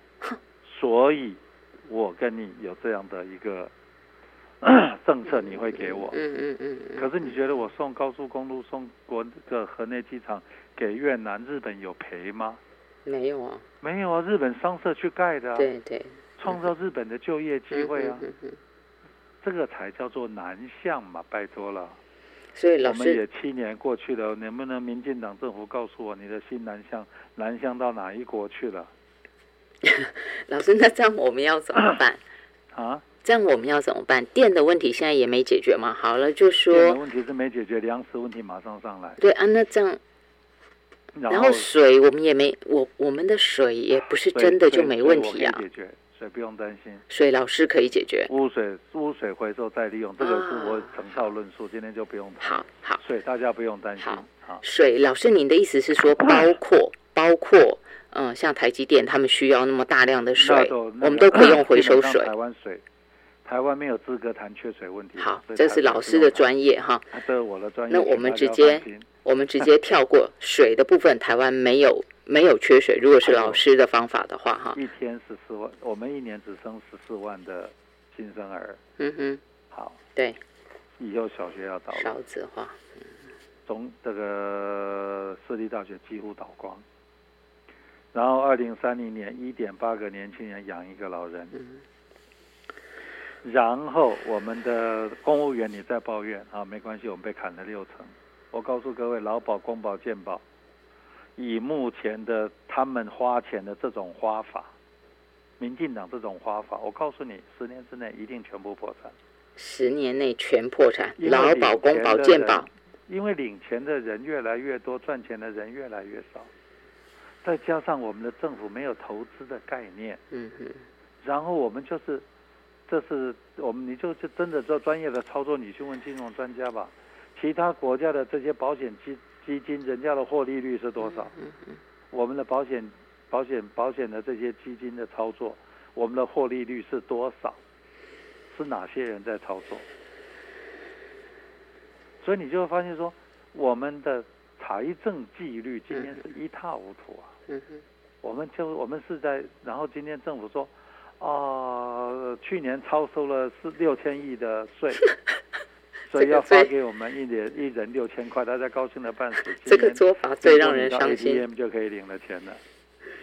所以我跟你有这样的一个。政策你会给我，嗯嗯嗯可是你觉得我送高速公路、送国的河内机场给越南、日本有赔吗？没有啊，没有啊，日本商社去盖的，啊对对，创造日本的就业机会啊，这个才叫做南向嘛，拜托了。所以老师，我们也七年过去了，能不能民进党政府告诉我你的新南向南向到哪一国去了？老师，那这样我们要怎么办？啊？这样我们要怎么办？电的问题现在也没解决嘛。好了，就说电的问题是没解决，粮食问题马上上来。对啊，那这样，然后水我们也没，我我们的水也不是真的就没问题啊。解决水不用担心，水老师可以解决。污水污水回收再利用，这个是我成套论述，今天就不用谈。好好，水大家不用担心。好，水老师，您的意思是说，包括包括嗯，像台积电他们需要那么大量的水，我们都可以用回收水。台湾水。台湾没有资格谈缺水问题。好，这是老师的专业哈。这是我的专业。那我们直接，我们直接跳过水的部分。台湾没有没有缺水。如果是老师的方法的话，哈。一天十四万，我们一年只生十四万的新生儿。嗯哼。好。对。以后小学要倒。少子化。从这个私立大学几乎倒光。然后二零三零年，一点八个年轻人养一个老人。嗯。然后我们的公务员你在抱怨啊，没关系，我们被砍了六成。我告诉各位，劳保、公保、健保，以目前的他们花钱的这种花法，民进党这种花法，我告诉你，十年之内一定全部破产。十年内全破产，劳保、公保、健保，因为领钱的人越来越多，赚钱的人越来越少，再加上我们的政府没有投资的概念，嗯嗯，然后我们就是。这是我们，你就就真的做专业的操作，你去问金融专家吧。其他国家的这些保险基基金，人家的获利率是多少？我们的保险保险保险的这些基金的操作，我们的获利率是多少？是哪些人在操作？所以你就会发现说，我们的财政纪律今天是一塌糊涂啊。我们就我们是在，然后今天政府说。啊，去年超收了是六千亿的税，所以要发给我们一年一人六千块，大家高兴的半死。这个做法最让人伤心。ATM 就可以领了钱了。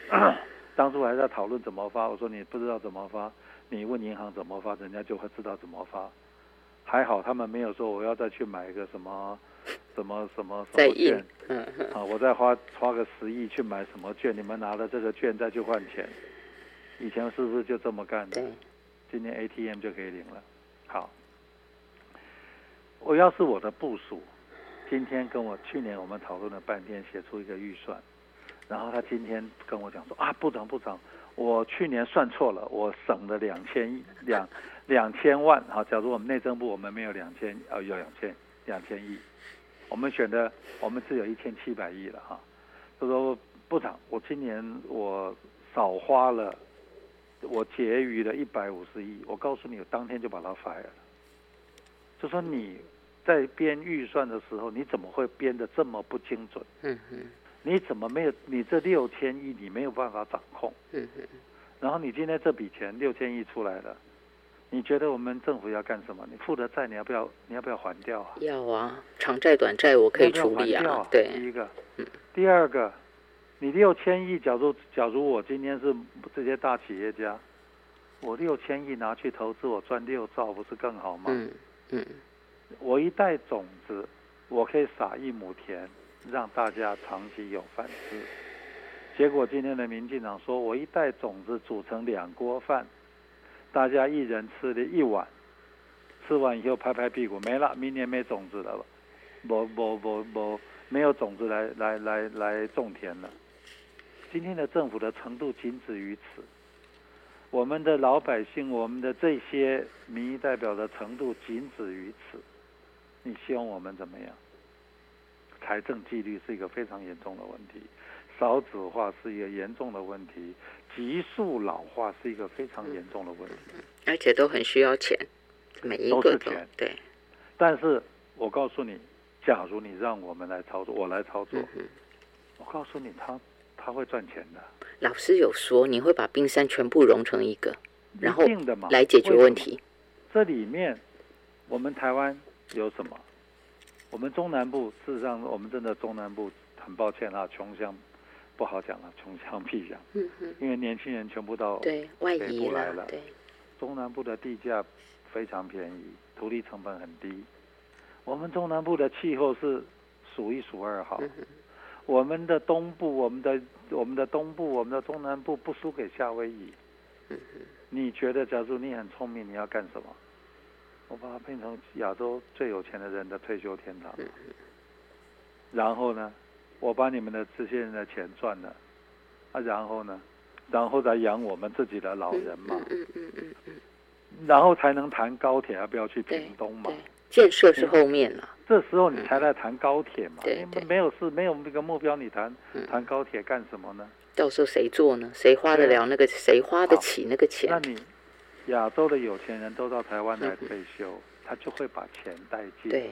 当初还在讨论怎么发，我说你不知道怎么发，你问银行怎么发，人家就会知道怎么发。还好他们没有说我要再去买一个什么什么什么什么券，啊，我再花花个十亿去买什么券，你们拿了这个券再去换钱。以前是不是就这么干的？今年 ATM 就可以领了。好，我要是我的部署，今天跟我去年我们讨论了半天，写出一个预算，然后他今天跟我讲说啊，部长部长，我去年算错了，我省了两千亿两两千万啊。假如我们内政部我们没有两千，呃，有两千两千亿，我们选的我们只有一千七百亿了哈。就说部长，我今年我少花了，我结余了一百五十亿。我告诉你，我当天就把它 fire 了。就说你在编预算的时候，你怎么会编的这么不精准？嗯嗯。你怎么没有？你这六千亿你没有办法掌控。嗯嗯。然后你今天这笔钱六千亿出来了，你觉得我们政府要干什么？你负的债你要不要？你要不要还掉啊？要啊，长债短债我可以处理啊。对。第一个。嗯。第二个，你六千亿，假如假如我今天是这些大企业家，我六千亿拿去投资，我赚六兆，不是更好吗？嗯嗯。我一袋种子，我可以撒一亩田。让大家长期有饭吃，结果今天的民进党说，我一袋种子煮成两锅饭，大家一人吃了一碗，吃完以后拍拍屁股没了，明年没种子了，不不不不，没有种子来来来来种田了。今天的政府的程度仅止于此，我们的老百姓，我们的这些民意代表的程度仅止于此，你希望我们怎么样？财政纪律是一个非常严重的问题，少子化是一个严重的问题，急速老化是一个非常严重的问题，而且都很需要钱，每一个都是钱。对，但是我告诉你，假如你让我们来操作，我来操作，我告诉你，他他会赚钱的。老师有说，你会把冰山全部融成一个，然后来解决问题。这里面，我们台湾有什么？我们中南部，事实上，我们真的中南部很抱歉啊，穷乡不好讲了，穷乡僻壤。因为年轻人全部到对外移来了。对。中南部的地价非常便宜，土地成本很低。我们中南部的气候是数一数二好。我们的东部，我们的我们的东部，我们的中南部不输给夏威夷。嗯你觉得，假如你很聪明，你要干什么？我把它变成亚洲最有钱的人的退休天堂，然后呢，我把你们的这些人的钱赚了，啊，然后呢，然后再养我们自己的老人嘛，嗯嗯嗯嗯，然后才能谈高铁要不要去屏东嘛，建设是后面了，这时候你才来谈高铁嘛，你们没有事没有那个目标，你谈谈高铁干什么呢？到时候谁做呢？谁花得了那个？谁花得起那个钱？那你。亚洲的有钱人都到台湾来退休，他就会把钱带进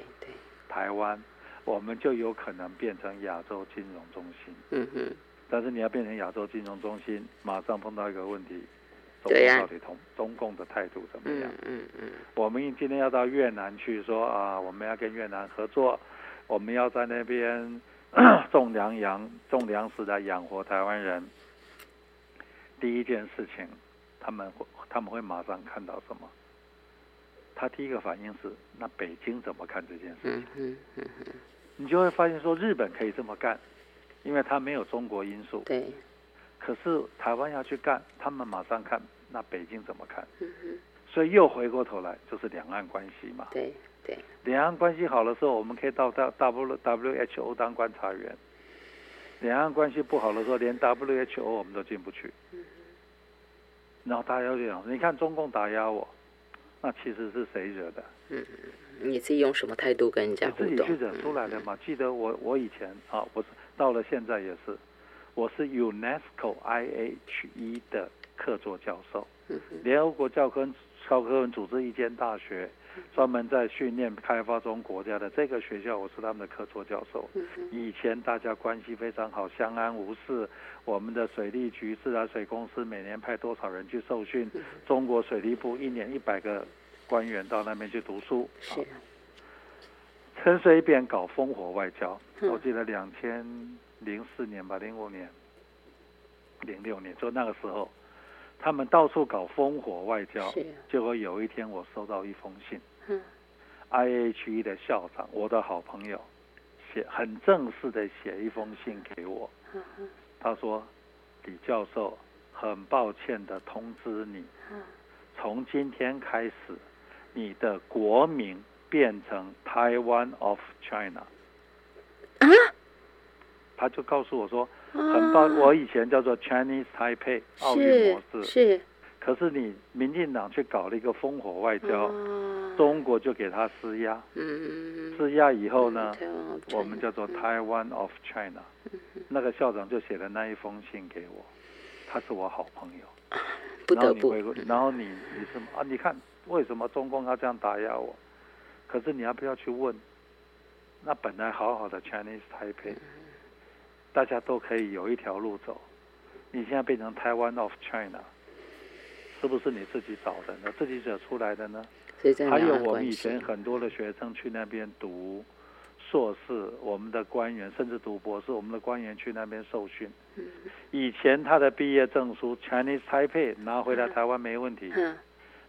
台湾，我们就有可能变成亚洲金融中心。嗯哼。但是你要变成亚洲金融中心，马上碰到一个问题，中共到底同中共的态度怎么样？嗯嗯。我们今天要到越南去说啊，我们要跟越南合作，我们要在那边 种粮养种粮食来养活台湾人。第一件事情，他们会。他们会马上看到什么？他第一个反应是：那北京怎么看这件事情？你就会发现说，日本可以这么干，因为他没有中国因素。对。可是台湾要去干，他们马上看，那北京怎么看？所以又回过头来，就是两岸关系嘛。对对。两岸关系好的时候，我们可以到到 W W H O 当观察员；两岸关系不好的时候，连 W H O 我们都进不去。然后大家就讲，你看中共打压我，那其实是谁惹的？嗯，你自己用什么态度跟人家互动？自己去惹出来的嘛。记得我我以前啊，我是到了现在也是，我是 UNESCO IHE 的客座教授，联合国教科教科文组织一间大学。专门在训练开发中国家的这个学校，我是他们的客座教授。以前大家关系非常好，相安无事。我们的水利局、自来水公司每年派多少人去受训？中国水利部一年一百个官员到那边去读书。是。陈水扁搞烽火外交，我记得两千零四年吧，零五年、零六年，就那个时候。他们到处搞烽火外交，结果有一天我收到一封信嗯，IHE 的校长，我的好朋友，写很正式的写一封信给我，他说：“李教授，很抱歉的通知你，从今天开始，你的国名变成 Taiwan of China。”他就告诉我说，很棒，我以前叫做 Chinese Taipei 奥运模式，是，可是你民进党去搞了一个烽火外交，中国就给他施压，嗯，施压以后呢，我们叫做 Taiwan of China，那个校长就写了那一封信给我，他是我好朋友，不得不，然后你你什么啊，你看为什么中共要这样打压我？可是你要不要去问？那本来好好的 Chinese Taipei，大家都可以有一条路走，你现在变成 Taiwan of China，是不是你自己找的呢？自己惹出来的呢？还有我们以前很多的学生去那边读硕士，我们的官员甚至读博士，我们的官员去那边受训。以前他的毕业证书 Chinese Taipei 拿回来台湾没问题，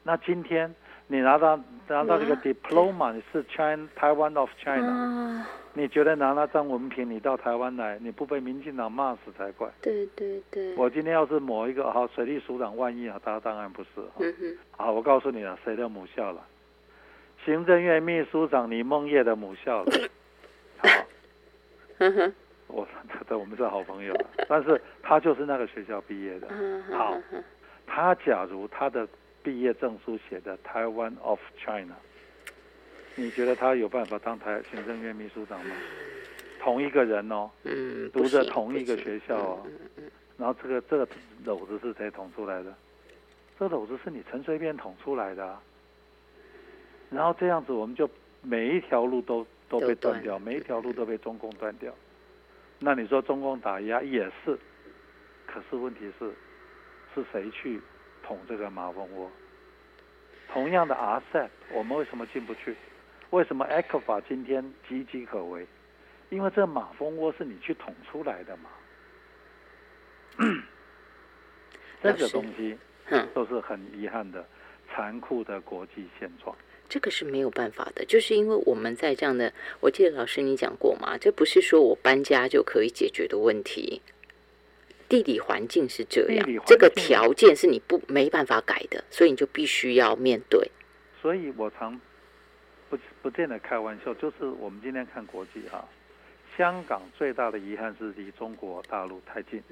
那今天。你拿到拿到这个 diploma，你是 China Taiwan of China，你觉得拿那张文凭，你到台湾来，你不被民进党骂死才怪。对对对。我今天要是某一个好水利署长，万一啊，他当然不是。嗯哼。好，我告诉你了，谁的母校了？行政院秘书长李梦叶的母校了。好。嗯哼。我这 我们是好朋友，但是他就是那个学校毕业的。好。他假如他的。毕业证书写的 Taiwan of China，你觉得他有办法当台行政院秘书长吗？同一个人哦，读着同一个学校哦，然后这个这个篓子是谁捅出来的？这篓子是你陈水扁捅出来的，然后这样子我们就每一条路都都被断掉，每一条路都被中共断掉。那你说中共打压也是，可是问题是是谁去？捅这个马蜂窝，同样的 RCEP，我们为什么进不去？为什么 ECFA 今天岌岌可危？因为这马蜂窝是你去捅出来的嘛。这个东西都是很遗憾的、残酷的国际现状。这个是没有办法的，就是因为我们在这样的，我记得老师你讲过嘛，这不是说我搬家就可以解决的问题。地理环境是这样，这个条件是你不没办法改的，所以你就必须要面对。所以我常不不见得开玩笑，就是我们今天看国际哈，香港最大的遗憾是离中国大陆太近，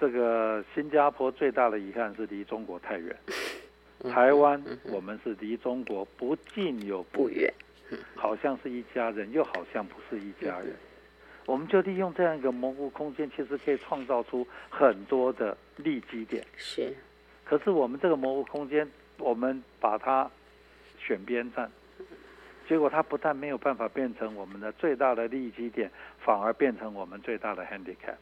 这个新加坡最大的遗憾是离中国太远，台湾我们是离中国不近又不远，好像是一家人，又好像不是一家人。我们就利用这样一个模糊空间，其实可以创造出很多的利基点。是，可是我们这个模糊空间，我们把它选边站，结果它不但没有办法变成我们的最大的利基点，反而变成我们最大的 handicap。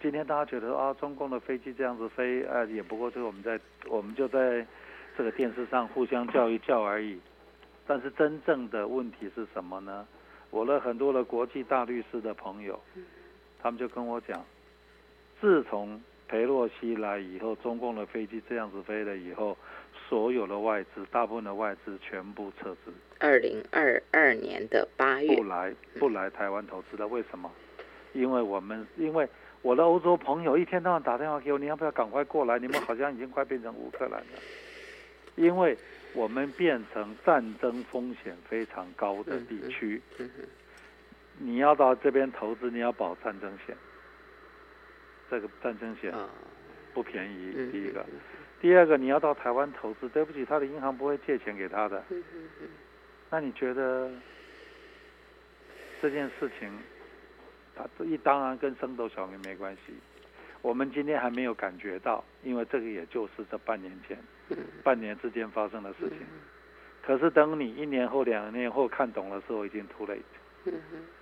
今天大家觉得啊，中共的飞机这样子飞，呃，也不过是我们在我们就在这个电视上互相叫一叫而已。但是真正的问题是什么呢？我的很多的国际大律师的朋友，他们就跟我讲，自从裴洛西来以后，中共的飞机这样子飞了以后，所有的外资，大部分的外资全部撤资。二零二二年的八月，不来不来台湾投资了，为什么？因为我们因为我的欧洲朋友一天到晚打电话给我，你要不要赶快过来？你们好像已经快变成乌克兰了，因为。我们变成战争风险非常高的地区，你要到这边投资，你要保战争险，这个战争险不便宜。第一个，第二个，你要到台湾投资，对不起，他的银行不会借钱给他的。那你觉得这件事情，他一当然跟升斗小民没关系。我们今天还没有感觉到，因为这个也就是这半年前。半年之间发生的事情，可是等你一年后、两年后看懂的时候，已经 too late。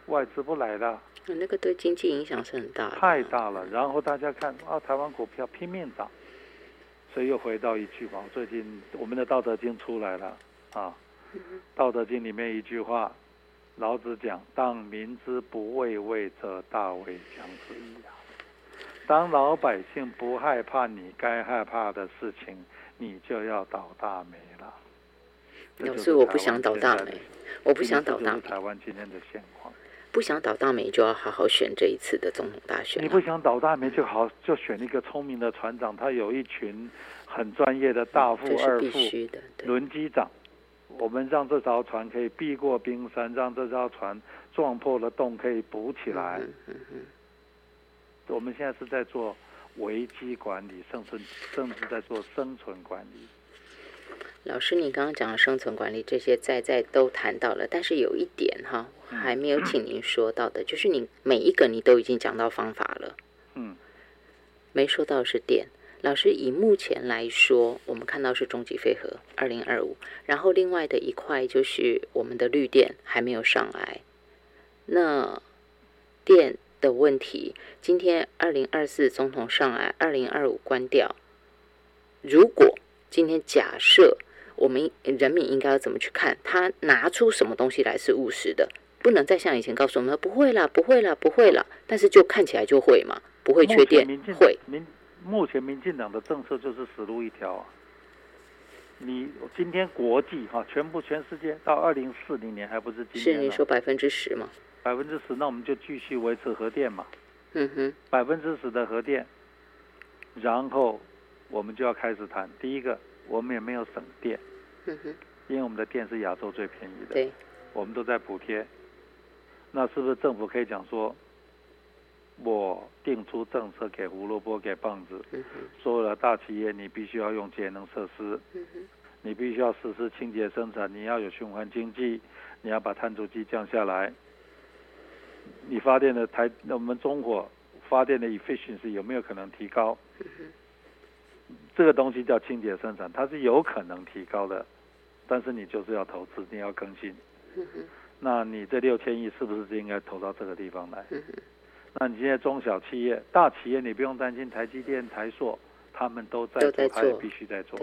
外资不来了，那个对经济影响是很大，太大了。然后大家看啊，台湾股票拼命涨，所以又回到一句话：最近我们的《道德经》出来了啊，《道德经》里面一句话，老子讲：“当民之不畏畏，则大为将之矣。”当老百姓不害怕你该害怕的事情。你就要倒大霉了。老师，我不想倒大霉，我不想倒大霉。台湾今天的现况，不想倒大霉，就要好好选这一次的总统大选。你不想倒大霉，就好就选一个聪明的船长，他有一群很专业的大副、二副轮机长，我们让这艘船可以避过冰山，让这艘船撞破了洞可以补起来。我们现在是在做危机管理，甚至甚至在做生存管理。老师，你刚刚讲的生存管理这些在在都谈到了，但是有一点哈，还没有请您说到的，就是你每一个你都已经讲到方法了，嗯，没说到是电。老师以目前来说，我们看到是终极飞核二零二五，然后另外的一块就是我们的绿电还没有上来，那电的问题，今天二零二四总统上来，二零二五关掉，如果今天假设。我们人民应该要怎么去看？他拿出什么东西来是务实的，不能再像以前告诉我们不会啦，不会啦，不会啦。但是就看起来就会嘛，不会缺电，会。民目前民进党的政策就是死路一条啊。你今天国际哈，全部全世界到二零四零年还不是今是你说百分之十吗？百分之十，那我们就继续维持核电嘛。嗯哼。百分之十的核电，然后我们就要开始谈第一个。我们也没有省电，嗯哼因为我们的电是亚洲最便宜的，对，我们都在补贴。那是不是政府可以讲说，我定出政策给胡萝卜给棒子，所有的大企业你必须要用节能设施，你必须要实施清洁生产，你要有循环经济，你要把碳足迹降下来。你发电的台，我们中国发电的 efficiency 有没有可能提高？这个东西叫清洁生产，它是有可能提高的，但是你就是要投资，你要更新。那你这六千亿是不是就应该投到这个地方来？那你现在中小企业、大企业，你不用担心，台积电、台塑他们都在做，他也必须在做。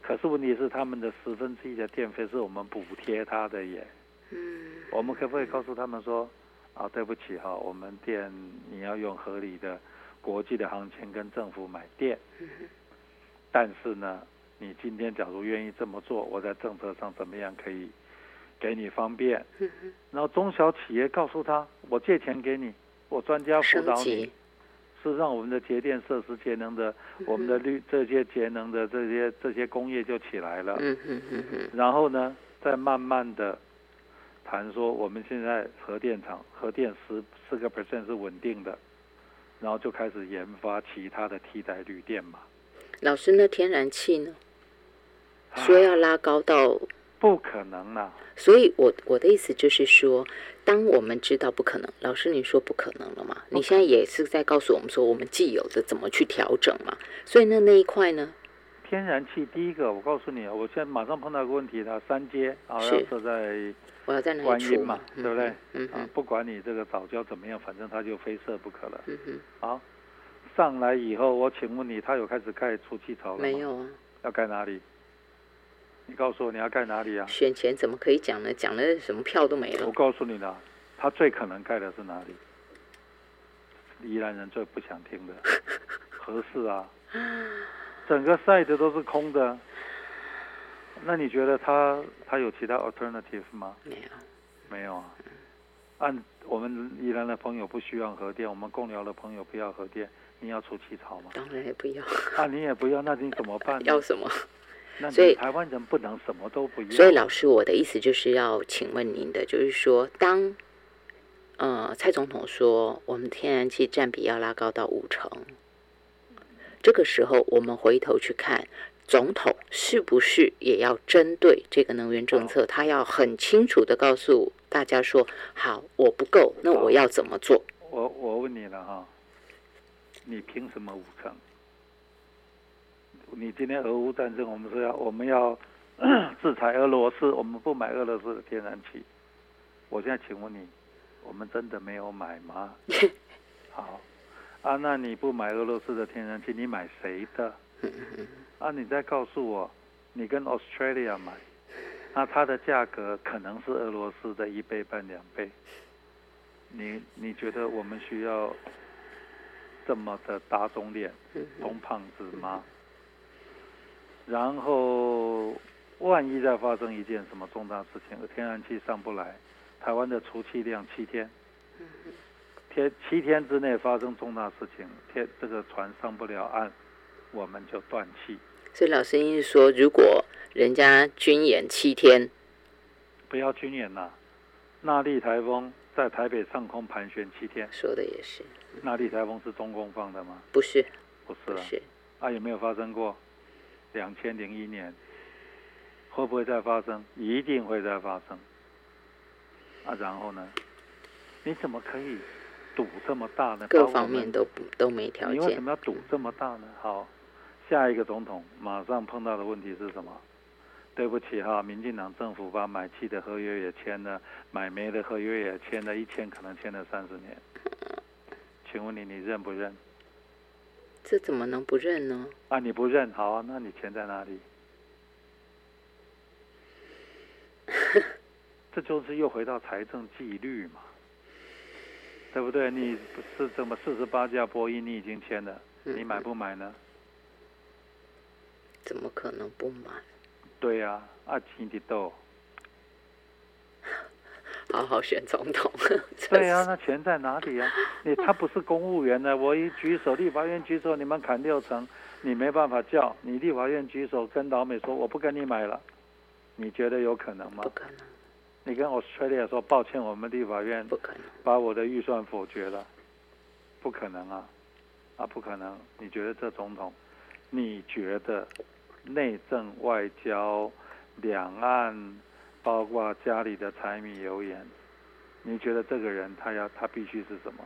可是问题是，他们的十分之一的电费是我们补贴他的耶。我们可不可以告诉他们说，啊，对不起哈，我们电你要用合理的国际的行情跟政府买电。但是呢，你今天假如愿意这么做，我在政策上怎么样可以给你方便？然后中小企业告诉他，我借钱给你，我专家辅导你，是让我们的节电设施节能的，我们的绿这些节能的这些这些工业就起来了。然后呢，再慢慢的谈说，我们现在核电厂核电十四个 percent 是稳定的，然后就开始研发其他的替代绿电嘛。老师，那天然气呢？说要拉高到不可能了。所以，我我的意思就是说，当我们知道不可能，老师你说不可能了嘛？你现在也是在告诉我们说，我们既有的怎么去调整嘛？所以，那那一块呢？天然气第一个，我告诉你，我现在马上碰到一个问题了，三阶啊，要设在我要在观音嘛，对不对？嗯啊，不管你这个早教怎么样，反正它就非设不可了。嗯哼，好。上来以后，我请问你，他有开始盖出气槽了吗？没有啊。要盖哪里？你告诉我你要盖哪里啊？选前怎么可以讲呢？讲了什么票都没了。我告诉你了，他最可能盖的是哪里？宜兰人最不想听的，合适啊。整个 site 都是空的，那你觉得他他有其他 alternative 吗？没有，没有啊。按我们宜兰的朋友不需要核电，我们共寮的朋友不要核电。你要出气槽吗？当然也不要。啊，你也不要，那你怎么办？要什么？所以台湾人不能什么都不要。所以老师，我的意思就是要请问您的，就是说，当呃蔡总统说我们天然气占比要拉高到五成，这个时候我们回头去看，总统是不是也要针对这个能源政策，他要很清楚的告诉大家说：好，我不够，那我要怎么做？我我问你了哈。你凭什么五成？你今天俄乌战争，我们说要我们要 制裁俄罗斯，我们不买俄罗斯的天然气。我现在请问你，我们真的没有买吗？好，啊，那你不买俄罗斯的天然气，你买谁的？啊，你再告诉我，你跟 Australia 买，那它的价格可能是俄罗斯的一倍半两倍。你你觉得我们需要？这么的打肿脸 充胖子吗？然后万一再发生一件什么重大事情，天然气上不来，台湾的储气量七天，天七天之内发生重大事情，天这个船上不了岸，我们就断气。所以老师意思说，如果人家军演七天，不要军演了，那莉台风在台北上空盘旋七天，说的也是。那莉台风是中共放的吗？不是，不是了。啊，有没有发生过？两千零一年，会不会再发生？一定会再发生。啊，然后呢？你怎么可以赌这么大呢？各方面都都没条件。你为什么要赌这么大呢？好，下一个总统马上碰到的问题是什么？对不起哈，民进党政府把买气的合约也签了，买煤的合约也签了，一签可能签了三十年。请问你，你认不认？这怎么能不认呢？啊，你不认，好啊，那你钱在哪里？这就是又回到财政纪律嘛，对不对？你是怎么四十八架波音你已经签了，你买不买呢？怎么可能不买？对呀，啊，钱的豆，好好选总统。对呀，那钱在哪里呀？你他不是公务员呢，我一举手，立法院举手，你们砍六成，你没办法叫你立法院举手跟老美说我不跟你买了，你觉得有可能吗？不可能。你跟 Australia 说抱歉，我们立法院不可能把我的预算否决了，不可能啊，啊不可能。你觉得这总统？你觉得？内政、外交、两岸，包括家里的柴米油盐，你觉得这个人他要他必须是什么？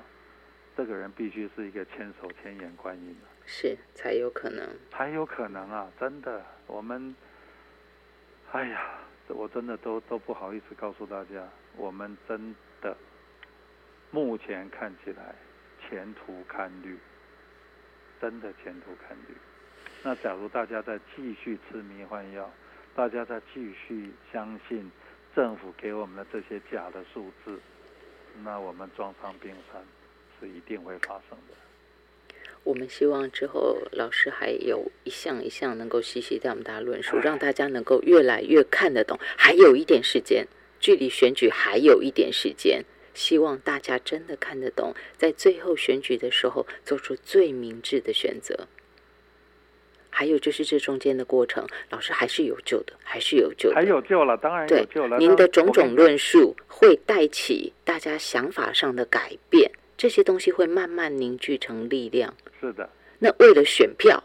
这个人必须是一个千手千眼观音是才有可能，才有可能啊！真的，我们，哎呀，我真的都都不好意思告诉大家，我们真的目前看起来前途堪虑，真的前途堪虑。那假如大家再继续吃迷幻药，大家再继续相信政府给我们的这些假的数字，那我们撞上冰山是一定会发生的。我们希望之后老师还有一项一项能够细细带我们大家论述，让大家能够越来越看得懂。还有一点时间，距离选举还有一点时间，希望大家真的看得懂，在最后选举的时候做出最明智的选择。还有就是这中间的过程，老师还是有救的，还是有救的，还有救了，当然有救了。您的种种论述会带起大家想法上的改变，这些东西会慢慢凝聚成力量。是的。那为了选票，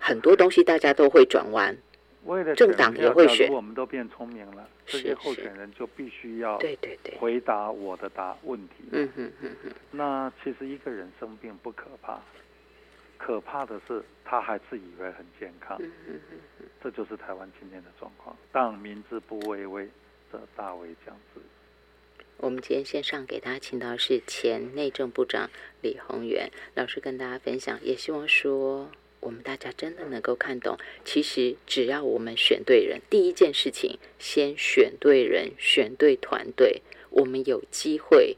很多东西大家都会转弯。为了政党也会选，我们都变聪明了，这些候选人就必须要对对对回答我的答问题。嗯嗯嗯嗯。那其实一个人生病不可怕。可怕的是，他还是以为很健康，这就是台湾今天的状况。当民之不畏畏，则大为将之。我们今天线上给大家请到是前内政部长李宏源老师，跟大家分享，也希望说我们大家真的能够看懂，其实只要我们选对人，第一件事情先选对人，选对团队，我们有机会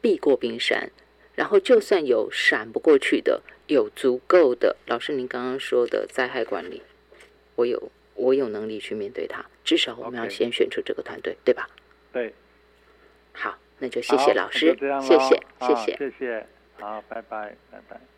避过冰山。然后，就算有闪不过去的。有足够的老师，您刚刚说的灾害管理，我有我有能力去面对它。至少我们要先选出这个团队，对吧？对。好，那就谢谢老师，谢谢，谢谢，谢谢。好，拜拜，拜拜。